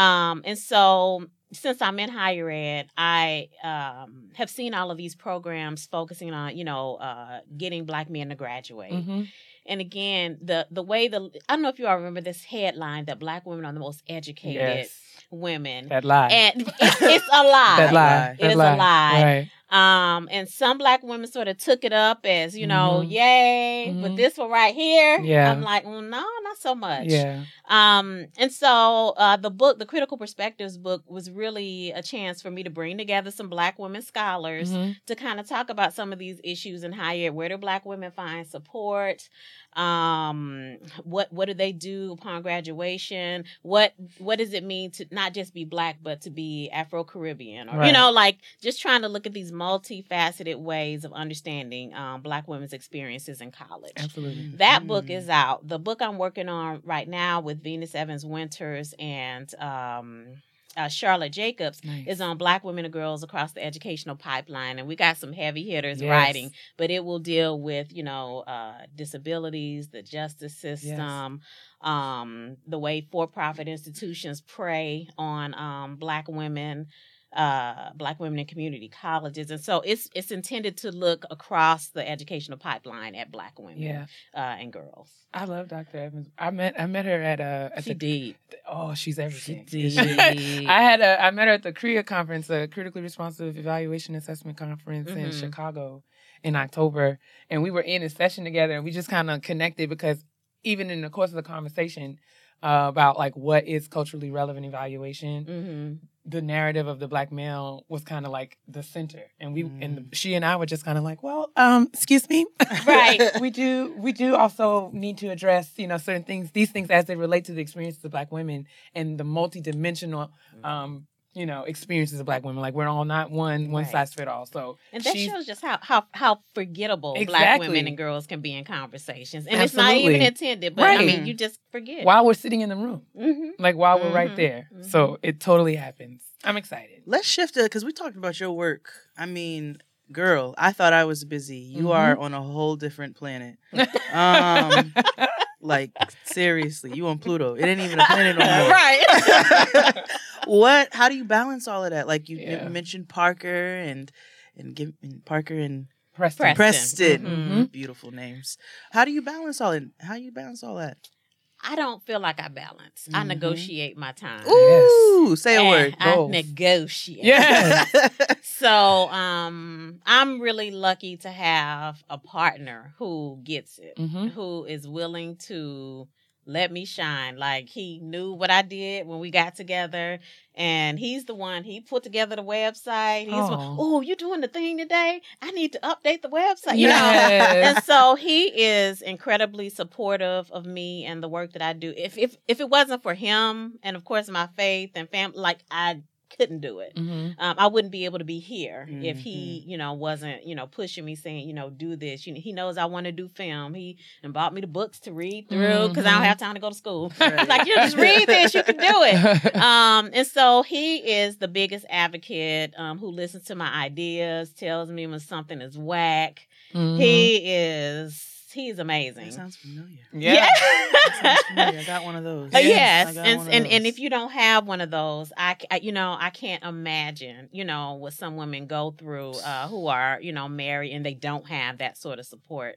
Um, and so since I'm in higher ed, I um, have seen all of these programs focusing on, you know, uh, getting black men to graduate. Mhm. And again, the the way the I don't know if you all remember this headline that black women are the most educated Yes. women, That lie. and it's, it's a lie. that lie. It that is a lie. Right. Um, and some black women sort of took it up as, you know, Mhm. yay, but Mhm. this one right here, Yeah. I'm like, well, no, not so much. Yeah. Um, and so uh, the book, the Critical Perspectives book, was really a chance for me to bring together some black women scholars Mhm. to kind of talk about some of these issues in higher ed. Where do black women find support? Um, what what do they do upon graduation? What what does it mean to not just be black but to be Afro Caribbean? Or you know, like just trying to look at these multifaceted ways of understanding um, black women's experiences in college. Absolutely. That book Mm. is out. The book I'm working on right now with Venus Evans Winters and um, uh, Charlotte Jacobs Nice. is on Black women and girls across the educational pipeline, and we got some heavy hitters Yes. writing. But it will deal with you know uh, disabilities, the justice system, um, the way for-profit institutions prey on um, Black women uh black women in community colleges and so it's it's intended to look across the educational pipeline at black women Yeah. uh, and girls. I love Dr. Evans. I met I met her at uh at She the did. oh she's everything. She did. I had a I met her at the CREA conference, a culturally responsive evaluation assessment conference in Mhm. Chicago in October, and we were in a session together, and we just kind of connected because even in the course of the conversation uh, about like what is culturally relevant evaluation, hmm the narrative of the black male was kind of like the center, and we Mm. and she and I were just kind of like, well, um, excuse me, Right. we do we do also need to address you know certain things these things as they relate to the experiences of black women and the multidimensional um you know experiences of black women like we're all not one one Right. size fit all so And that shows just how how how forgettable black women and girls can be in conversations, and it's not even intended. But I mean, you just forget. while we're sitting in the room hmm like while we're right Mhm. there so it totally happens i'm excited Let's shift it because we talked about your work. I mean, girl, I thought I was busy. You Mhm. are on a whole different planet. Um, like seriously, you on Pluto? It ain't even a planet no more. right. what? How do you balance all of that? Like you, you Yeah. mentioned Parker and and give and Parker and Preston. Preston. Preston. Mhm. Beautiful names. How do you balance all it? How you balance all that? I don't feel like I balance. I Mhm. negotiate my time. Ooh, say a And word. I Goals. negotiate. Yeah. So um I'm really lucky to have a partner who gets it, Mhm. who is willing to let me shine. Like he knew what I did when we got together, and he's the one. He put together the website. He's oh, you doing the thing today? I need to update the website. You know. And so he is incredibly supportive of me and the work that I do. If if if it wasn't for him, and of course my faith and family, like I couldn't do it Mhm. um, I wouldn't be able to be here if he, Mm-hmm. you know, wasn't, you know, pushing me saying, you know, do this. You know, he knows I want to do film. He and bought me the books to read through because I don't Mhm. have time to go to school. Right. He's like, you just read this, you can do it. Um, and so he is the biggest advocate um, who listens to my ideas, tells me when something is whack. Mhm. He is, he's amazing. That sounds familiar. yeah. That sounds familiar. I got one of those. Uh, Yes. yes, I and one of and, and if you don't have one of those, I you know I can't imagine you know what some women go through uh, who are you know married and they don't have that sort of support.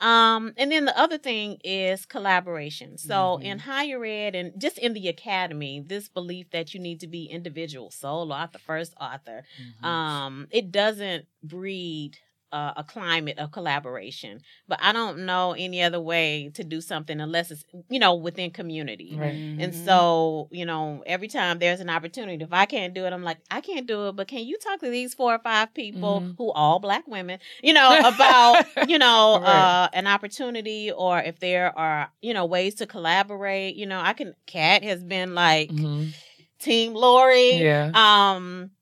Um, and then the other thing is collaboration. So in higher ed and just in the academy, this belief that you need to be individual, sole author, first author, Mhm. um, it doesn't breed uh, a climate of collaboration. But I don't know any other way to do something unless it's you know within community. Right. And Mhm. so, you know, every time there's an opportunity, if I can't do it, I'm like, I can't do it, but can you talk to these four or five people Mhm. who all black women, you know, about, you know, Right. uh, an opportunity or if there are, you know, ways to collaborate, you know, I can, Kat has been like Mhm. Team Lori. Yeah. Um, y-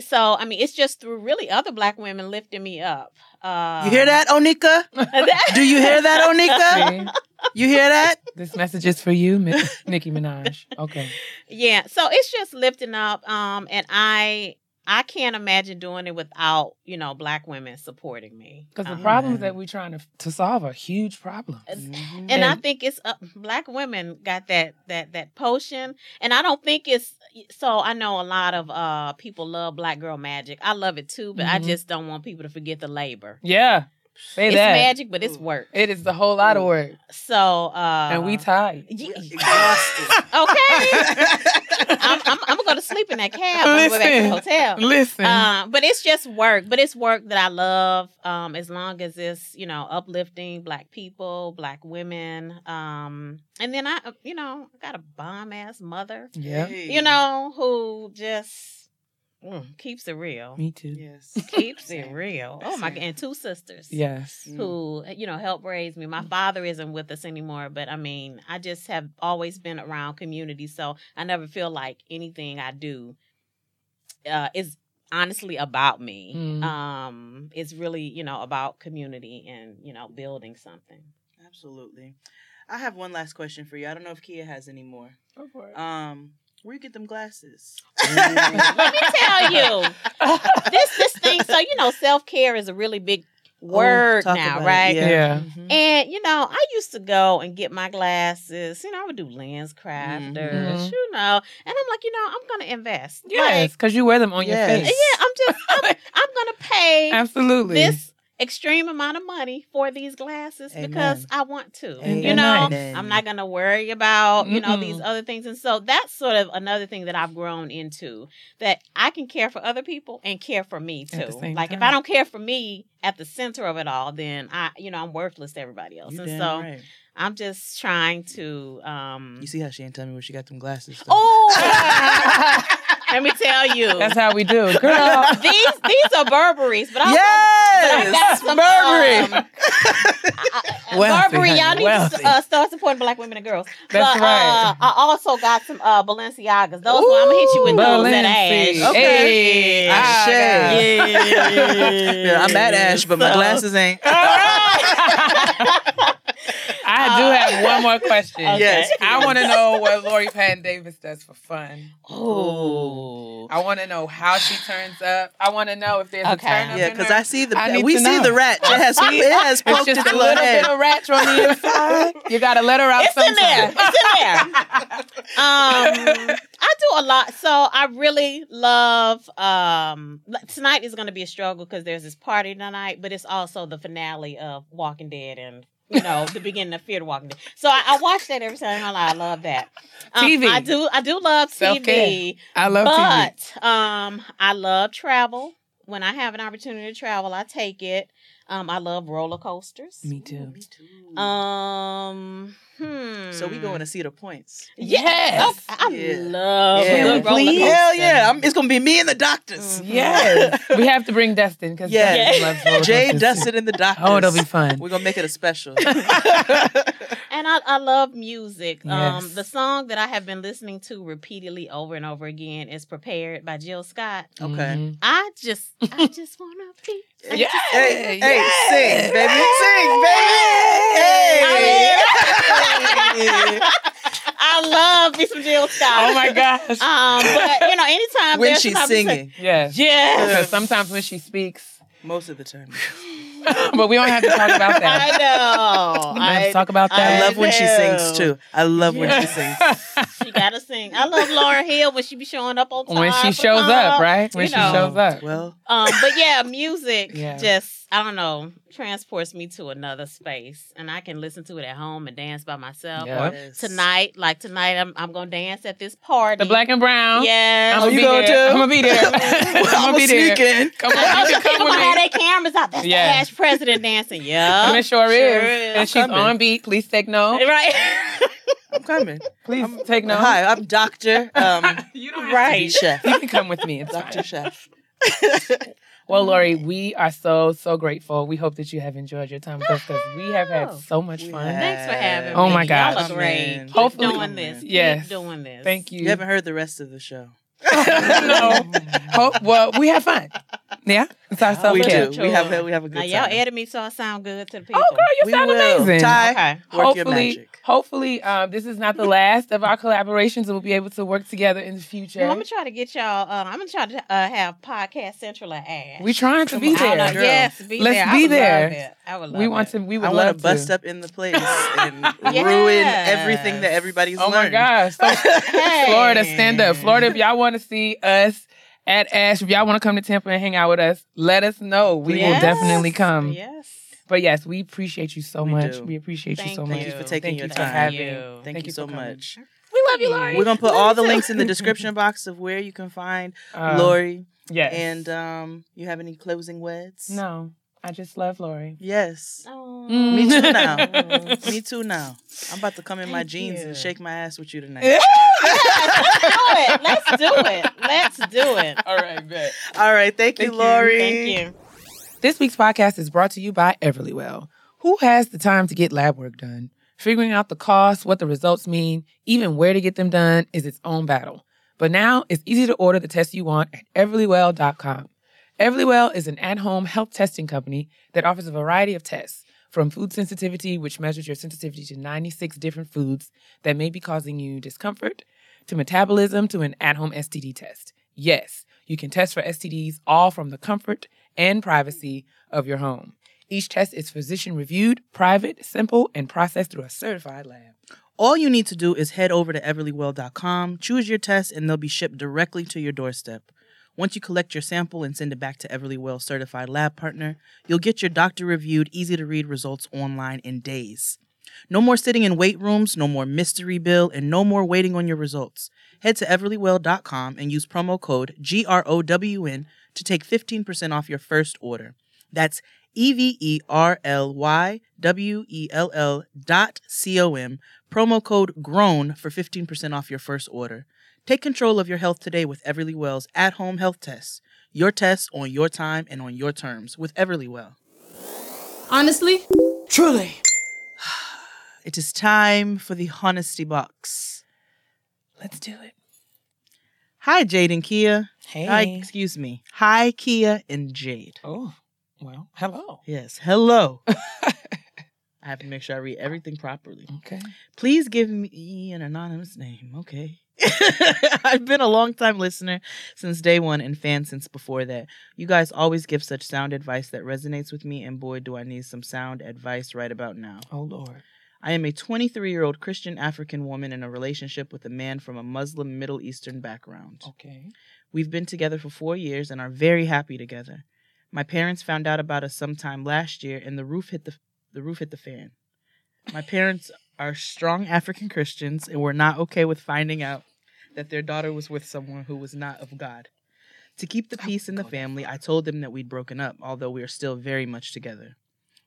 so, I mean, it's just through really other black women lifting me up. Uh, You hear that, Onika? Do you hear that, Onika? You hear that? This message is for you, Mi- Nicki Minaj. Okay. yeah so it's just lifting up um and i i can't imagine doing it without you know black women supporting me Because the Um, problems that we're trying to to solve are huge problems. Mhm. and i think it's uh, black women got that that that potion and i don't think it's so i know a lot of uh people love black girl magic i love it too but i Mhm. just don't want people to forget the labor Yeah. Say it's that. magic but it's work It is a whole lot of work. so uh and we tired. y- Exhausted. okay I'm, I'm, I'm gonna go to sleep in that cab on the way back to the Listen. hotel Listen. Um, but it's just work. But it's work that I love. Um, as long as it's you know uplifting Black people, Black women. Um, and then I, you know, I got a bomb ass mother. yeah. You know, who just mm, keeps it real. Me too. Yes. Keeps it real. Oh my god! And two sisters. Yes. Mm. Who you know help raise me? My father isn't with us anymore, but I mean, I just have always been around community, so I never feel like anything I do uh, is honestly about me. Mm. Um, it's really you know about community and you know building something. Absolutely. I have one last question for you. I don't know if Kia has any more. Go for it. Um, where you get them glasses? Let me tell you, this this thing. So you know, self care is a really big word talk now, about it, right? Yeah. Mhm. And you know, I used to go and get my glasses. You know, I would do LensCrafters, Mhm. you know, and I'm like, you know, I'm gonna invest. Yes, because you wear them on Yes. your face. yeah, I'm just, I'm, I'm gonna pay Absolutely. this extreme amount of money for these glasses because I want to. Ain't You know, nice? I'm not gonna worry about you know Mm-mm. these other things, and so that's sort of another thing that I've grown into that I can care for other people and care for me too. same Like if. I don't care for me at the center of it all, then I you know I'm worthless to everybody else, You and so right. I'm just trying to. um You see how she ain't tell me where she got them glasses? though? Oh, let me tell you, That's how we do, girl. these these are Burberry's, but I yes, but I got some Burberry. um, I- I- Wealthy, Burberry, y'all need wealthy. to uh, start supporting black women and girls. That's but, right. Uh, I also got some uh, Balenciagas. Those one, I'm gonna hit you with those at Balenci. Ash. Okay. Hey, Ah, I shit. got- Yeah, I'm at Ash, but my glasses ain't. I do have one more question. Okay. Yes. I want to know what Lori Patton Davis does for fun. Oh. I want to know how she turns up. I want to know if there's Okay. a turn up. Yeah, because. I see the I need we to see know. the rat. It has it has It's poked just its a little little head. bit of ratchet on the inside. You got to let her out It's in there. It's in there. Um, I do a lot. So I really love. Um, tonight is going to be a struggle because there's this party tonight, but it's also the finale of Walking Dead and. You know the beginning of Fear the Walking Dead, so I, I watch that every time. I love that. Um, TV. I do. I do love Self-care. TV, I love TV. but um, I love travel. when I have an opportunity to travel, I take it. Um, I love roller coasters. Me too. Me too. Um, hmm. so we going to Cedar Points. Yes. Oh, I Yeah. love Yeah. roller Please? Hell yeah! I'm, it's gonna be me and the doctors. Mhm. Yes. we have to bring Dustin because Yes. loves roller Jay, coasters, too. Dustin, and the doctors. Oh, it'll be fun. We're gonna make it a special. And I, I love music. Um, the song that I have been listening to repeatedly over and over again is "Prepared" by Jill Scott. Okay. Mhm. I just, I just wanna be. Yeah. just- Hey, hey, Yes. sing, baby, sing, baby. Hey. I love me some Jill Scott. Oh my gosh. Um, but you know, anytime when she's something say- singing, yes. yes, Because sometimes when she speaks, most of the time. but we don't have to talk about that. I know. We don't have to talk about that. I that. love when she sings too. I love when she sings. she gotta sing. I love Lauryn Hill when she be showing up on time. when she for shows up, time. right? When You she know. shows up. Well, Um, but yeah, music Yeah. just I don't know transports me to another space, and I can listen to it at home and dance by myself. Yeah. Or tonight, like tonight, I'm I'm gonna dance at this party. The black and brown. Yes. I'm Oh, gonna you be going there. too? I'm gonna be there. I'm I'm gonna gonna be there. sneak in. Come on, I know you some can come people gonna have their cameras out. That's Yeah. the Ash president dancing. Yeah, And it sure, Sure is. is. And she's coming. on beat. Please take note. right. I'm coming. Please I'm- take note. Hi, I'm Doctor um, you don't Right. Chef. You can come with me. It's Doctor fine. Chef. Well, Lori, we are so so grateful. We hope that you have enjoyed your time with us because we have had so much fun. have. Thanks for having me. Oh my Y'all gosh. are great. Man. Keep Hopefully- doing this. Yes. Keep doing this. Thank you. You haven't heard the rest of the show. no. Hope, well, we have fun. Yeah, it's our self we care. do. We have we have a good Now time. y'all added me so I sound good to the people. Oh, girl, you We sound will. amazing. Ty, Okay. Work your hopefully, magic. hopefully, um, this is not the last of our collaborations, and we'll be able to work together in the future. Well, I'm gonna try to get y'all. Uh, I'm gonna try to uh, have podcast central at Ash. We're trying to be I don't know. there. Yes, be Let's there. I be would there. Love it. I would love We want it. to. We would I love want to bust up in the place and ruin everything that everybody's learned. Oh my gosh! So, Hey. Florida, stand up. Florida, if y'all want to see us at Ash, if y'all want to come to Tampa and hang out with us, let us know. We will definitely come. Yes. But yes, we appreciate you so We much. do. We appreciate you so you. much. Thank you for taking Thank your time. having- you. Thank, Thank you you so coming. much. We love you, Lori. We're gonna put all the links in the description box of where you can find Uh, Lori. Yes. And um, you have any closing words? no, I just love Lori. Yes. Oh. Me too now. Me too now. I'm about to come in my jeans you. and shake my ass with you tonight. Let's do it. Let's do it. Let's do it. All right, bet. All right. Thank, you, Thank you. Lori. Thank you. This week's podcast is brought to you by Everlywell. Who has the time to get lab work done? Figuring out the cost, what the results mean, even where to get them done is its own battle. But now it's easy to order the test you want at everlywell.com. Everlywell is an at-home health testing company that offers a variety of tests, from food sensitivity, which measures your sensitivity to 96 different foods that may be causing you discomfort, to metabolism, to an at-home STD test. Yes, you can test for STDs all from the comfort and privacy of your home. Each test is physician reviewed, private, simple, and processed through a certified lab. All you need to do is head over to everlywell.com, choose your test, and they'll be shipped directly to your doorstep. Once you collect your sample and send it back to Everlywell certified lab partner, you'll get your doctor reviewed, easy to read results online in days. No more sitting in wait rooms, no more mystery bill, and no more waiting on your results. Head to everlywell.com and use promo code GROWN to take 15% off your first order. That's E V E R L Y W E L L dot C O M, promo code GROWN for 15% off your first order. Take control of your health today with Everlywell's at home health tests. Your tests on your time and on your terms with Everly Well. Honestly, Truly. It is time for the honesty box. Let's do it. Hi, Jade and Kia. Hey. Hi, excuse me. Hi, Kia and Jade. Oh, well, hello. Yes, hello. I have to make sure I read everything properly. Okay. Please give me an anonymous name. Okay. I've been a long time listener since day one and fan since before that. You guys always give such sound advice that resonates with me, and boy, do I need some sound advice right about now. Oh, Lord. I am a 23 year old Christian African woman in a relationship with a man from a Muslim Middle Eastern background. Okay. We've been together for four years and are very happy together. My parents found out about us sometime last year, and the roof hit the the roof hit the fan. My parents are strong African Christians and were not okay with finding out that their daughter was with someone who was not of God. To keep the peace in the family, I told them that we'd broken up, although we are still very much together.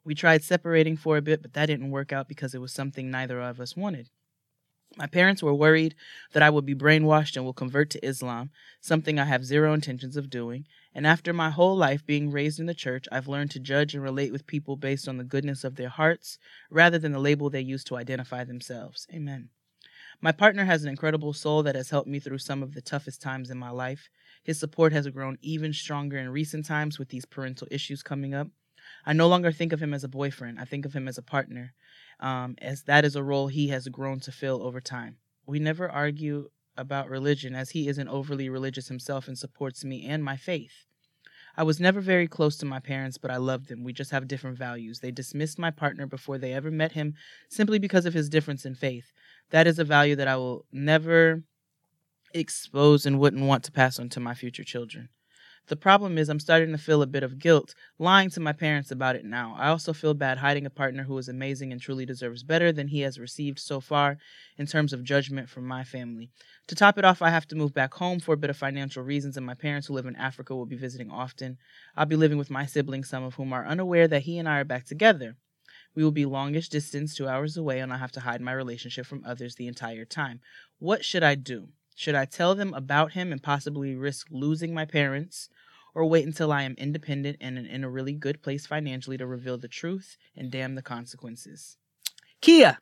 We tried separating for a bit, but that didn't work out because it was something neither of us wanted. My parents were worried that I would be brainwashed and will convert to Islam, something I have zero intentions of doing. And after my whole life being raised in the church, I've learned to judge and relate with people based on the goodness of their hearts rather than the label they use to identify themselves. Amen. My partner has an incredible soul that has helped me through some of the toughest times in my life. His support has grown even stronger in recent times with these parental issues coming up. I no longer think of him as a boyfriend, I think of him as a partner um, as that is a role he has grown to fill over time. We never argue about religion, as he isn't overly religious himself and supports me and my faith. I was never very close to my parents, but I loved them. We just have different values. They dismissed my partner before they ever met him simply because of his difference in faith. That is a value that I will never expose and wouldn't want to pass on to my future children. The problem is, I'm starting to feel a bit of guilt lying to my parents about it now. I also feel bad hiding a partner who is amazing and truly deserves better than he has received so far in terms of judgment from my family. To top it off, I have to move back home for a bit of financial reasons, and my parents who live in Africa will be visiting often. I'll be living with my siblings, some of whom are unaware that he and I are back together. We will be longish distance, two hours away, and I'll have to hide my relationship from others the entire time. What should I do? Should I tell them about him and possibly risk losing my parents? Or wait until I am independent and in a really good place financially to reveal the truth and damn the consequences? Kia,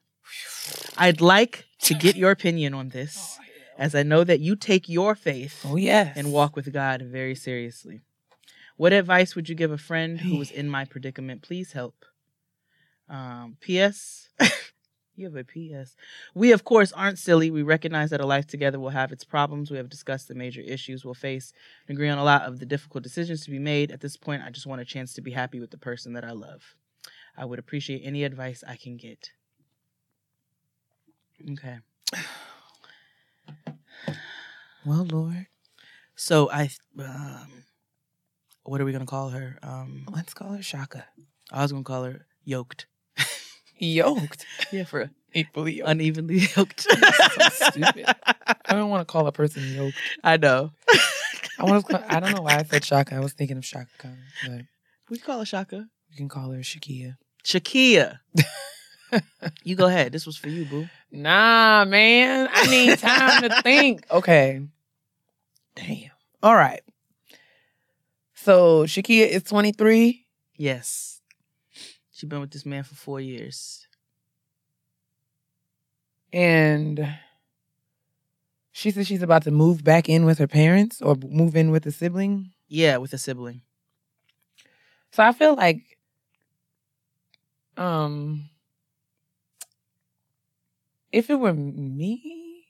I'd like to get your opinion on this, as I know that you take your faith Oh yes. and walk with God very seriously. What advice would you give a friend who was in my predicament? Please help. Um, P.S. you have a P.S. We, of course, aren't silly. We recognize that a life together will have its problems. We have discussed the major issues we'll face and agree on a lot of the difficult decisions to be made. At this point, I just want a chance to be happy with the person that I love. I would appreciate any advice I can get. Okay. Well, Lord, So I, um, what are we gonna call her? Um, let's call her Shaka. I was gonna call her yoked. Yoked. Yeah, for Equally yoked. unevenly yoked. So stupid. I don't want to call a person yoked. I know. I want to. Call, I don't know why I said Shaka. I was thinking of Chaka Khan, but We call her Shaka. we can call her Shakia. Shakia. you go ahead. This was for you, boo. Nah, man. I need time to think. Okay. Damn. All right. So Shakia is 23. Yes. She been with this man for four years. And she says she's about to move back in with her parents or move in with a sibling. Yeah, with a sibling. So I feel like um if it were me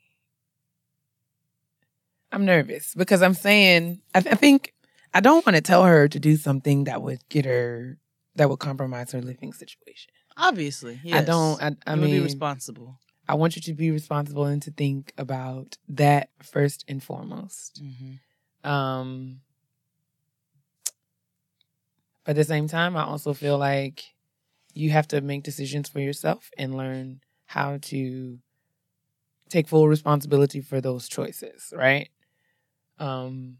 I'm nervous because I'm saying I, th- I think I don't want to tell her to do something that would get her that would compromise her living situation. Obviously. I don't I, I you mean be responsible. I want you to be responsible and to think about that first and foremost. hmm Um, but at the same time, I also feel like you have to make decisions for yourself and learn how to take full responsibility for those choices, right? Um,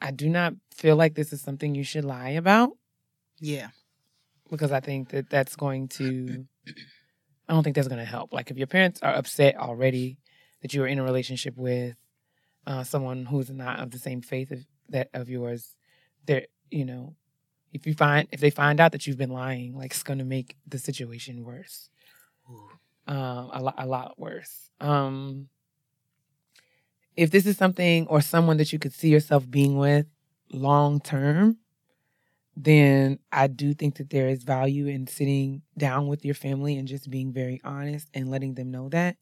I do not feel like this is something you should lie about Yeah. because I think that that's going to, I don't think that's going to help. Like if your parents are upset already that you are in a relationship with uh, someone who's not of the same faith of, that of yours, they're, you know, if you find, if they find out that you've been lying, like it's going to make the situation worse. Um, a lot, a lot worse. Um, if this is something or someone that you could see yourself being with long term, then I do think that there is value in sitting down with your family and just being very honest and letting them know that.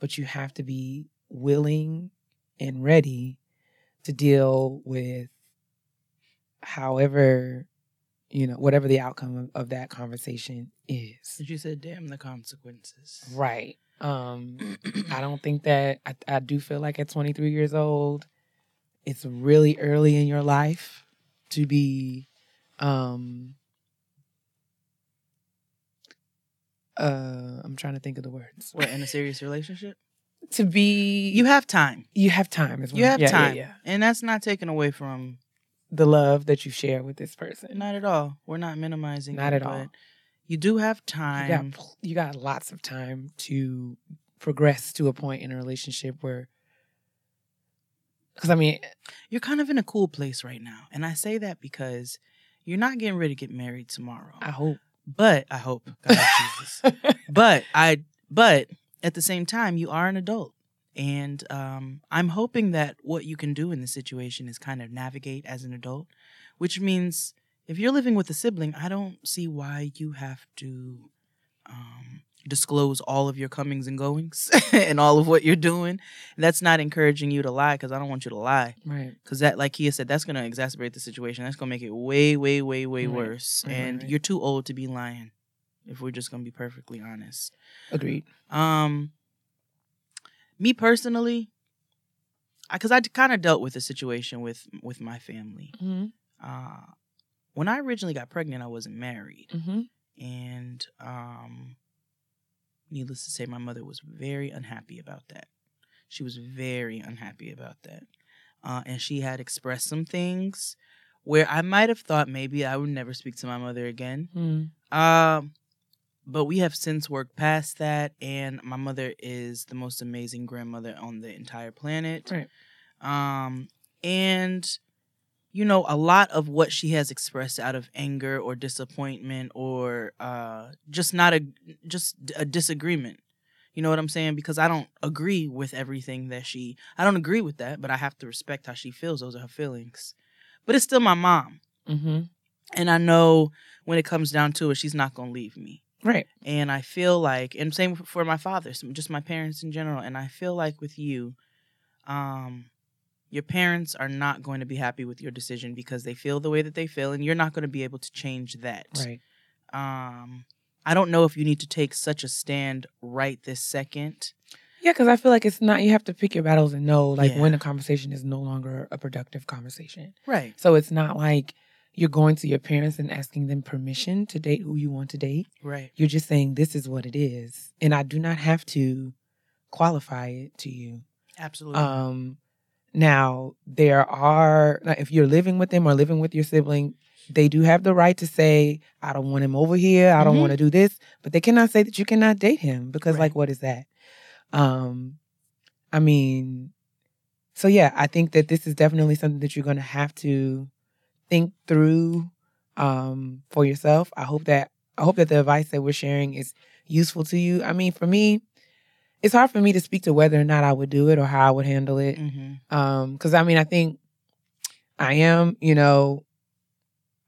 But you have to be willing and ready to deal with however, you know, whatever the outcome of, of that conversation is. But you said, damn the consequences. Right. Um, I don't think that I, I do feel like at 23 years old, it's really early in your life to be um uh I'm trying to think of the words. What, in a serious relationship? to be You have time. you have time as well. You have Yeah, yeah, time. yeah. And that's not taken away from The love that you share with this person. not at all. We're not minimizing Not it, at all. but You do have you time. got pl- you got lots of time to progress to a point in a relationship where because I mean You're kind of in a cool place right now. And I say that because you're not getting ready to get married tomorrow. I hope But I hope. God, Jesus. but I but at the same time you are an adult and um, i'm hoping that what you can do in this situation is kind of navigate as an adult which means if you're living with a sibling i don't see why you have to um, disclose all of your comings and goings and all of what you're doing that's not encouraging you to lie because i don't want you to lie right. because that like kia said that's going to exacerbate the situation that's going to make it way way way way Right. worse Right, and right. you're too old to be lying if we're just going to be perfectly honest Agreed. um, me personally, because I, kind of dealt with the situation with with my family. Mm-hmm. Uh, when I originally got pregnant, I wasn't married, Mm-hmm. And um, needless to say, my mother was very unhappy about that. She was very unhappy about that, uh, and she had expressed some things where I might have thought maybe I would never speak to my mother again. Mm-hmm. Um, but we have since worked past that, and my mother is the most amazing grandmother on the entire planet. Right. Um, and you know, a lot of what she has expressed out of anger or disappointment or uh, just not a just a disagreement. You know what I'm saying? Because I don't agree with everything that she. I don't agree with that, but I have to respect how she feels. Those are her feelings. But it's still my mom, Mm-hmm. and I know when it comes down to it, she's not gonna leave me Right. and I feel like, and same for my father, just my parents in general. And I feel like with you, um, your parents are not going to be happy with your decision because they feel the way that they feel, and you're not going to be able to change that. Right. Um, I don't know if you need to take such a stand right this second. Yeah, because I feel like it's not. You have to pick your battles and know like Yeah. when a conversation is no longer a productive conversation. Right. So it's not like you're going to your parents and asking them permission to date who you want to date. Right. You're just saying this is what it is, and I do not have to qualify it to you. Absolutely. Um, now there are if you're living with them or living with your sibling, they do have the right to say, "I don't want him over here. I don't Mhm. want to do this," but they cannot say that you cannot date him because, Right. like, what is that? Um, I mean, so yeah, I think that this is definitely something that you're going to have to think through um, for yourself. I hope that I hope that the advice that we're sharing is useful to you. I mean, for me, it's hard for me to speak to whether or not I would do it or how I would handle it. mm-hmm. Um, because I mean, I think I am, you know,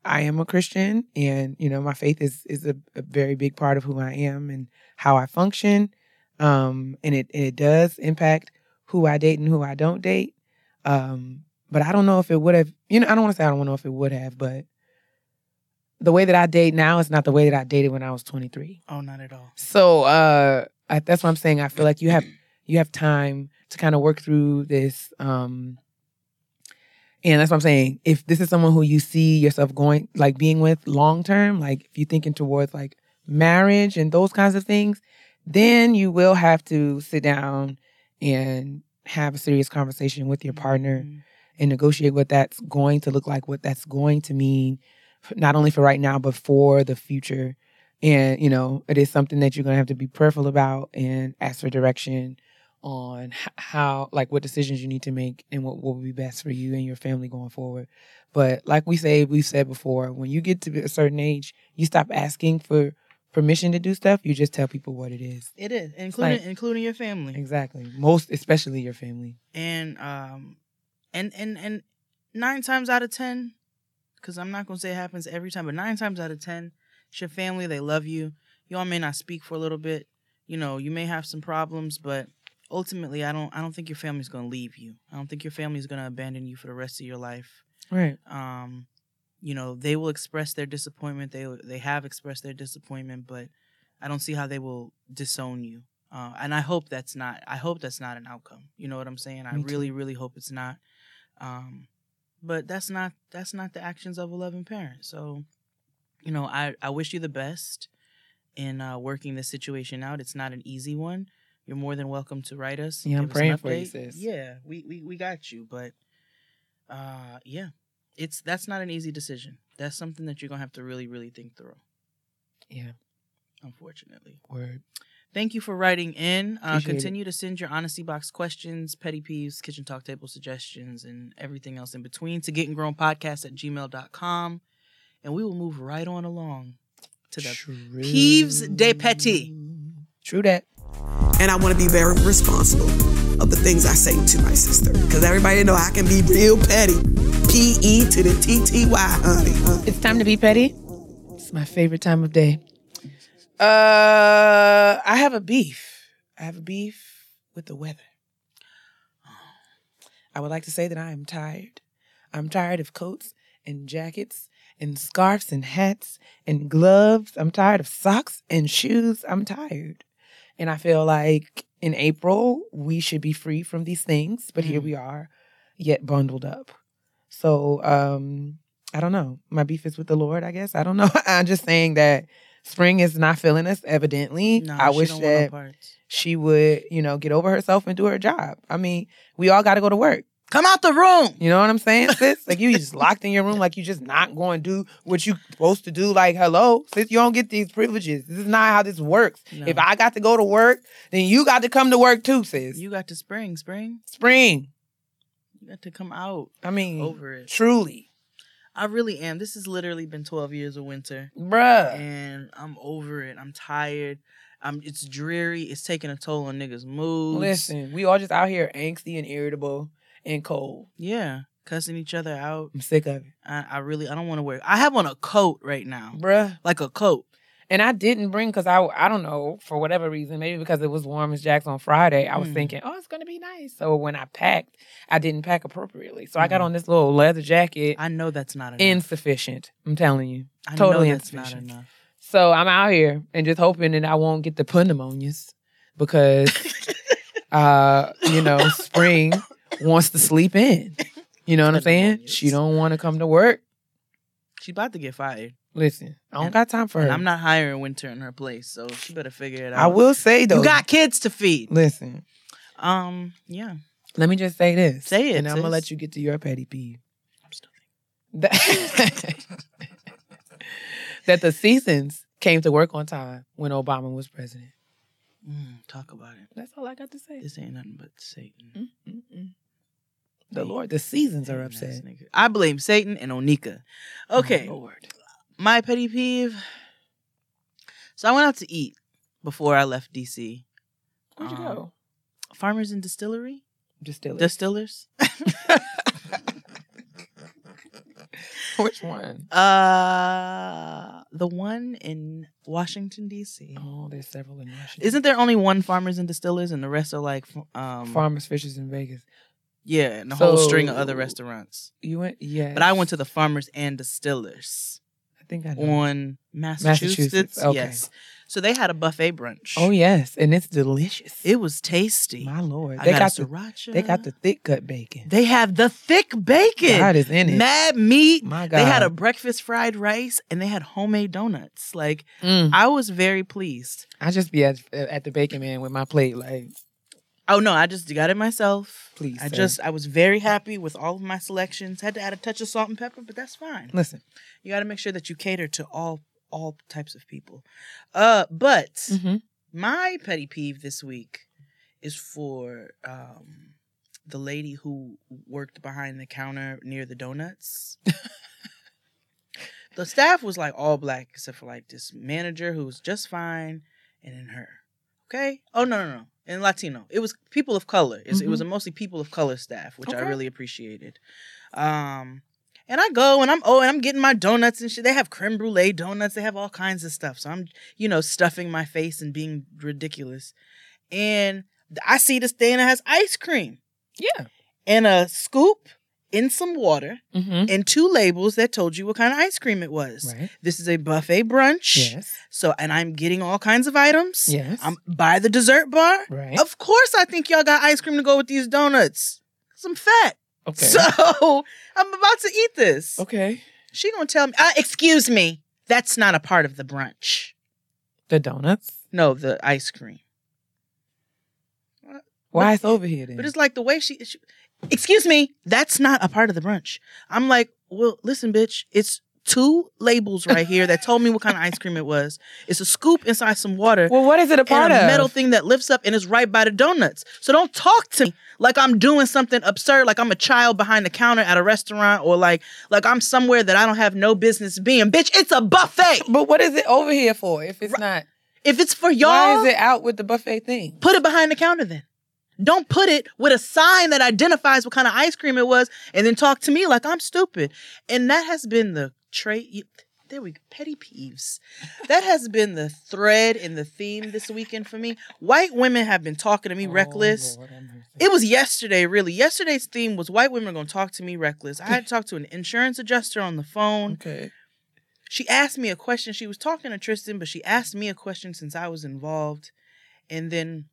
I am a Christian, and you know, my faith is is a, a very big part of who I am and how I function. Um, and it it does impact who I date and who I don't date. Um, but I don't know if it would have. You know, I don't want to say I don't know if it would have, but the way that I date now is not the way that I dated when I was 23. Oh, not at all. So uh, I, that's what I'm saying. I feel like you have you have time to kind of work through this. Um, and that's what I'm saying. If this is someone who you see yourself going like being with long term, like if you're thinking towards like marriage and those kinds of things, then you will have to sit down and have a serious conversation with your partner Mhm. and negotiate what that's going to look like, what that's going to mean, not only for right now, but for the future. And, you know, it is something that you're going to have to be prayerful about and ask for direction on how, like, what decisions you need to make and what, what will be best for you and your family going forward. But, like we say, we've said before, when you get to a certain age, you stop asking for permission to do stuff. You just tell people what it is. It is, including like- including your family. Exactly. Most, especially your family. and um and and and nine times out of ten because i'm not gonna say it happens every time but nine times out of ten it's your family they love you. You all may not speak for a little bit you know you may have some problems but ultimately i don't i don't think your family's gonna leave you. I don't think your family's gonna abandon you for the rest of your life. Right. um you know they will express their disappointment they they have expressed their disappointment but i don't see how they will disown you. Uh, and i hope that's not i hope that's not an outcome. You know what i'm saying? I Me too. really really hope it's not. Um but that's not that's not the actions of a loving parent so you know i i wish you the best in uh, working this situation out it's not an easy one you're more than welcome to write us. Yeah, I'm give us an praying for you, sis. Yeah, we, we we got you, but uh, yeah, it's that's not an easy decision. That's something that you're gonna have to really really think through. Yeah. Unfortunately. Word. Thank you for writing in. Uh, Appreciate it. continue to send your honesty box questions, petty peeves, kitchen talk table suggestions, and everything else in between to getting grown podcast at gmail.com. And we will move right on along to the Peeves de Petit. True that. and I want to be very responsible of the things I say to my sister. Because everybody know I can be real petty. P E to the T T Y, honey. huh? It's time to be petty. It's my favorite time of day. Uh, I have a beef. I have a beef with the weather. I would like to say that I am tired. I'm tired of coats and jackets and scarves and hats and gloves. I'm tired of socks and shoes. I'm tired. And I feel like in April, we should be free from these things, but here Mm. we are, yet bundled up. So, um, I don't know. My beef is with the Lord, I guess. I don't know. I'm just saying that spring is not feeling us, evidently. No, I wish don't no that she would, you know, get over herself and do her job. I mean, we all got to go to work. Come out the room. You know what I'm saying, sis? Like you just locked in your room, like you just not going to do what you supposed to do. Like, hello, sis, you don't get these privileges. This is not how this works. No. If I got to go to work, then you got to come to work too, sis. You got to spring, spring. Spring. You got to come out I mean, over it. truly, I really am. This has literally been 12 years of winter. bruh. and I'm over it. I'm tired. I'm. It's dreary. It's taking a toll on niggas' moods. Listen, we all just out here angsty and irritable and cold. yeah, cussing each other out. I'm sick of it, I, I really. I don't want to wear. I have on a coat right now, bruh. like a coat. And I didn't bring because I I don't know for whatever reason maybe because it was warm as jacks on Friday I was Mm. thinking oh it's gonna be nice so when I packed I didn't pack appropriately so I got Mhm. on this little leather jacket I know that's not enough. insufficient I'm telling you I totally know that's not insufficient. enough. so I'm out here and just hoping that I won't get the pneumonias because uh you know spring wants to sleep in you know what I'm saying she don't want to come to work She about to get fired, listen I don't And- got time for her I'm not hiring Winter in her place, so she better figure it out. I will say though You got kids to feed. listen Um. Yeah. Let me just say this. Say it, And I'm gonna let you get to your petty peeve. I'm still That, that the seasons came to work on time when Obama was president. Mm, talk about it. That's all I got to say. This ain't nothing but Satan. Mm-mm-mm. The Lord, the seasons are upset. I blame Satan and Onika. Okay. My Lord. my petty peeve. So I went out to eat before I left DC. Where'd you Um, go? Farmers and Distillery, Distillery. distillers. Which one? Uh, the one in Washington D.C. Oh, there's several in Washington. Isn't there only one Farmers and Distillers, and the rest are like, um, Farmers, Fishers in Vegas? Yeah, and a whole string of other restaurants. You went? Yeah. But I went to the Farmers and Distillers I think I know. on Massachusetts. Massachusetts, okay. Yes. So they had a buffet brunch. Oh yes, and it's delicious. It was tasty. My Lord, I they got, got the sriracha. they got the thick cut bacon. They have the thick bacon. God is in it. Mad meat. My God. They had a breakfast fried rice and they had homemade donuts. Like Mm. I was very pleased. I just be at at the bacon man with my plate, like Oh no, I just got it myself. Please, I sir. just I was very happy with all of my selections. Had to add a touch of salt and pepper, but that's fine. listen. You got to make sure that you cater to all all types of people. Uh, but Mm-hmm. my petty peeve this week is for um the lady who worked behind the counter near the donuts. the staff was like all black except for like this manager who was just fine and then her. Okay? Oh no no no. And Latino. It was people of color. It's- It was a mostly people of color staff, which I really appreciated. Um and I go and I'm oh and I'm getting my donuts and shit. They have creme brulee donuts. They have all kinds of stuff. So I'm, you know, stuffing my face and being ridiculous. And I see this thing that has ice cream Yeah. and a scoop in some water Mm-hmm. and two labels that told you what kind of ice cream it was. Right. This is a buffet brunch. Yes. So and I'm getting all kinds of items. Yes. I'm by the dessert bar. right. Of course I think y'all got ice cream to go with these donuts. Cause I'm fat. okay. So I'm about to eat this. okay. She gonna tell me, uh, excuse me, that's not a part of the brunch. The donuts. No, the ice cream. Why it's over here then? But it's like the way she, she excuse me, that's not a part of the brunch. I'm like, well, listen, bitch, it's two labels right here that told me what kind of ice cream it was. It's a scoop inside some water. well, what is it a part a of? metal thing that lifts up and is right by the donuts. So don't talk to me like I'm doing something absurd, like I'm a child behind the counter at a restaurant, or like like I'm somewhere that I don't have no business being. Bitch, it's a buffet. But what is it over here for if it's not? If it's for y'all, why is it out with the buffet thing? put it behind the counter then. Don't put it with a sign that identifies what kind of ice cream it was, and then talk to me like I'm stupid. And that has been the trait. There we go. Petty peeves. That has been the thread and the theme this weekend for me. White women have been talking to me reckless. Oh, Lord. It was yesterday, really. Yesterday's theme was white women are going to talk to me reckless. I had to talk to an insurance adjuster on the phone. okay. She asked me a question. She was talking to Tristan, but she asked me a question since I was involved. And then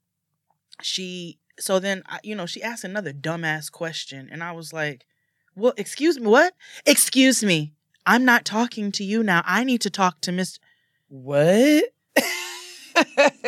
she, so then, I, you know, she asked another dumbass question. And I was like, well, excuse me, what? Excuse me. I'm not talking to you now. I need to talk to Miss. What?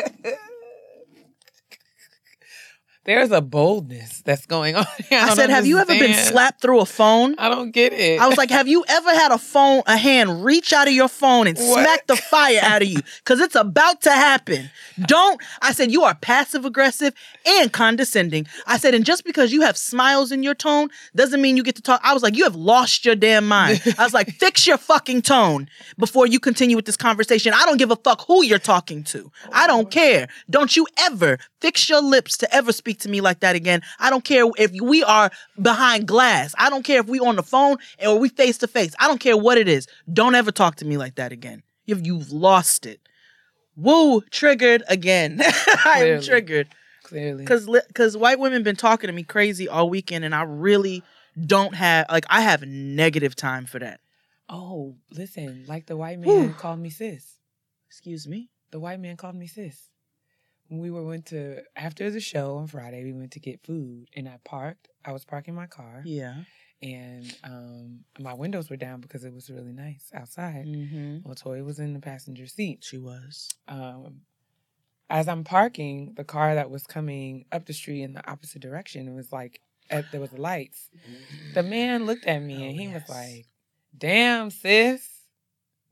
There's a boldness that's going on. I, don't said, have you ever been slapped through a phone? I don't get it. I was like, have you ever had a phone, a hand reach out of your phone and What? smack the fire out of you? Because it's about to happen. Don't. I said, you are passive aggressive and condescending. I said, and just because you have smiles in your tone doesn't mean you get to talk. I was like, you have lost your damn mind. I was like, fix your fucking tone before you continue with this conversation. I don't give a fuck who you're talking to. I don't care. Don't you ever fix your lips to ever speak to me like that again. I don't care if we are behind glass. I don't care if we on the phone or we face to face. I don't care what it is. Don't ever talk to me like that again. You've, you've lost it. Woo, triggered again. I am triggered Clearly. because because white women been talking to me crazy all weekend, and I really don't have like I have negative time for that. Oh, listen, like the white man Whew. called me sis. Excuse me. The white man called me sis. We were went to after the show on Friday, we went to get food and I parked. I was parking my car Yeah. and um my windows were down because it was really nice outside. Mm-hmm. Well, Toy was in the passenger seat. She was. um, as I'm parking, the car that was coming up the street in the opposite direction was like, at, there was lights. The man looked at me Oh, and he yes. was like, "Damn, sis,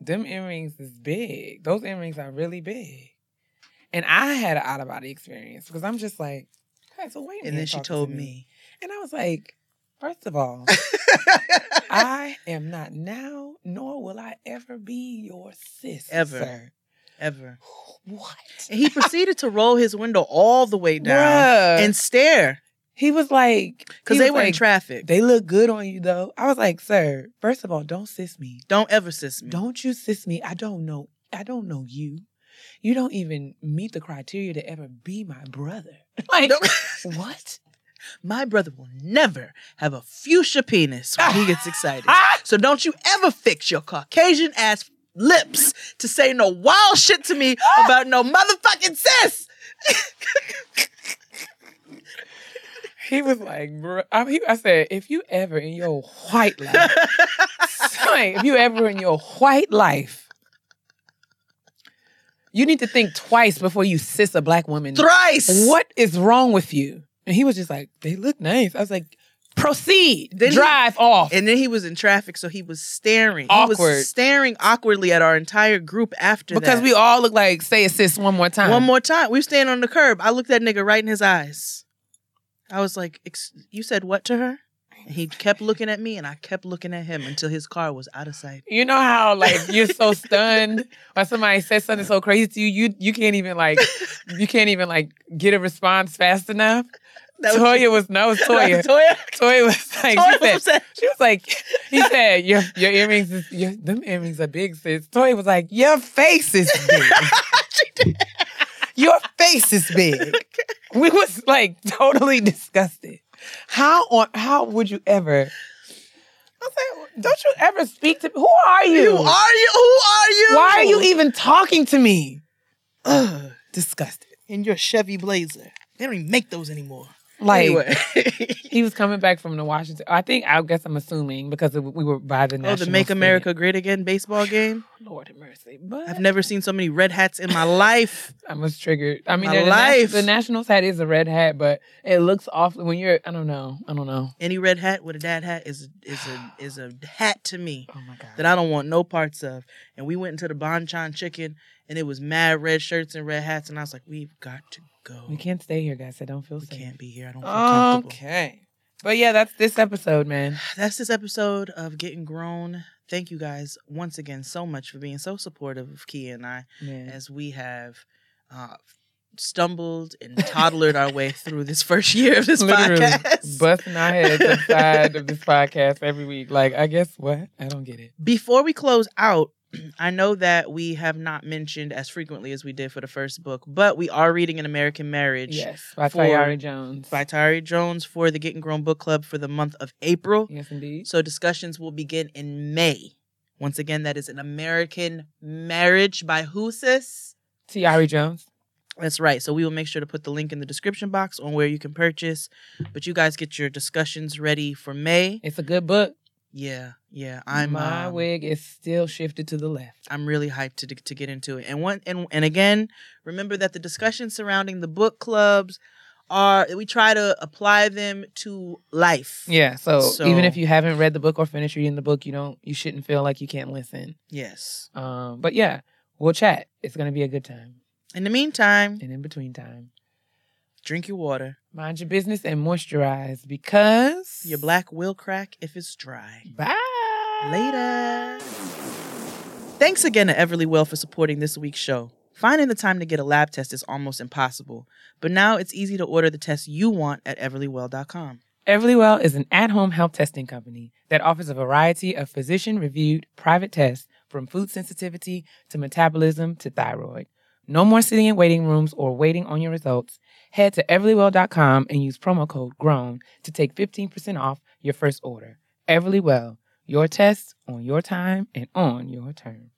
them earrings is big. Those earrings are really big." And I had an out of body experience because I'm just like, "Hey, so wait." a And then she talking to told me. and I was like, first of all, I am not now, nor will I ever be your sis, Ever. sir. Ever. What? And he proceeded to roll his window all the way down Bruh. and stare he was like, because they were in traffic. They look good on you though. I was like, sir, first of all, don't sis me. don't ever sis me. Don't you sis me. I don't know. I don't know you. You don't even meet the criteria to ever be my brother. Like what? My brother will never have a fuchsia penis when he gets excited. Ah! So don't you ever fix your Caucasian ass lips to say no wild shit to me about no motherfucking sis. He was like, bro. I, he, I said, if you ever in your white life, if you ever in your white life, you need to think twice before you sis a black woman. Thrice. What is wrong with you? And he was just like, they look nice. I was like, proceed. Then he- Drive off. And then he was in traffic, so he was staring. He Awkward. was staring awkwardly at our entire group after because that. we all look like say sis one more time. One more time. We were standing on the curb. I looked that nigga right in his eyes. I was like, "You said what to her?" He kept looking at me, and I kept looking at him until his car was out of sight. You know how like you're so stunned when somebody says something so crazy to you, you you can't even like you can't even like get a response fast enough. That was- Toya was no, it was Toya. Toya. Toya was like, Toya she, was said, upset. she was like, he said, your your earrings, is, your, them earrings are big, sis. Toya was like, your face is big. your face is big. We was like totally disgusted. How on how would you ever? I said, don't you ever speak to me? Who are you? Who are you? Who are you? Why are you even talking to me? Ugh. Disgusted. in your Chevy Blazer? They don't even make those anymore. Like anyway. he was coming back from the Washington. I think I guess I'm assuming because we were by the oh, the Make stadium. America Great Again baseball game. Lord have mercy. But I've never seen so many red hats in my life. I was triggered. I mean, My the, life. the Nationals hat is a red hat, but it looks awful when you're. I don't know. I don't know. Any red hat with a dad hat is is a is a hat to me Oh my god. that I don't want no parts of. And we went into the Bonchon Chicken, and it was mad red shirts and red hats, and I was like, we've got to go. we can't stay here, guys. I don't feel We safe. can't be here. I don't feel comfortable. Okay. But yeah, that's this episode, man. That's this episode of Getting Grown. Thank you guys once again so much for being so supportive of Kia and I Man. as we have uh, stumbled and toddlered our way through this first year of this Literally podcast. busting our heads inside of this podcast every week. Like, I guess what? I don't get it. Before we close out, I know that we have not mentioned as frequently as we did for the first book, but we are reading An American Marriage Yes, by For- Tayari Jones. by Tari Jones for the Getting Grown Book Club for the month of April. yes, indeed. So discussions will begin in May. Once again, that is An American Marriage by who, sis? Tayari Jones. That's right. So we will make sure to put the link in the description box on where you can purchase. But you guys get your discussions ready for May. It's a good book. Yeah, yeah. I'm my um, wig is still shifted to the left. I'm really hyped to to get into it. And one and and again, remember that the discussions surrounding the book clubs are we try to apply them to life. Yeah. So, So- even if you haven't read the book or finished reading the book, you don't you shouldn't feel like you can't listen. Yes. Um, but yeah, we'll chat. It's gonna be a good time. In the meantime, And in between time, drink your water. mind your business and moisturize because Your black will crack if it's dry. Bye. Later. Thanks again to Everlywell for supporting this week's show. Finding the time to get a lab test is almost impossible, but now it's easy to order the test you want at everlywell.com. Everlywell is an at-home health testing company that offers a variety of physician-reviewed private tests from food sensitivity to metabolism to thyroid. No more sitting in waiting rooms or waiting on your results. Head to everlywell.com and use promo code GROWN to take 15% off your first order. Everlywell, your tests on your time and on your terms.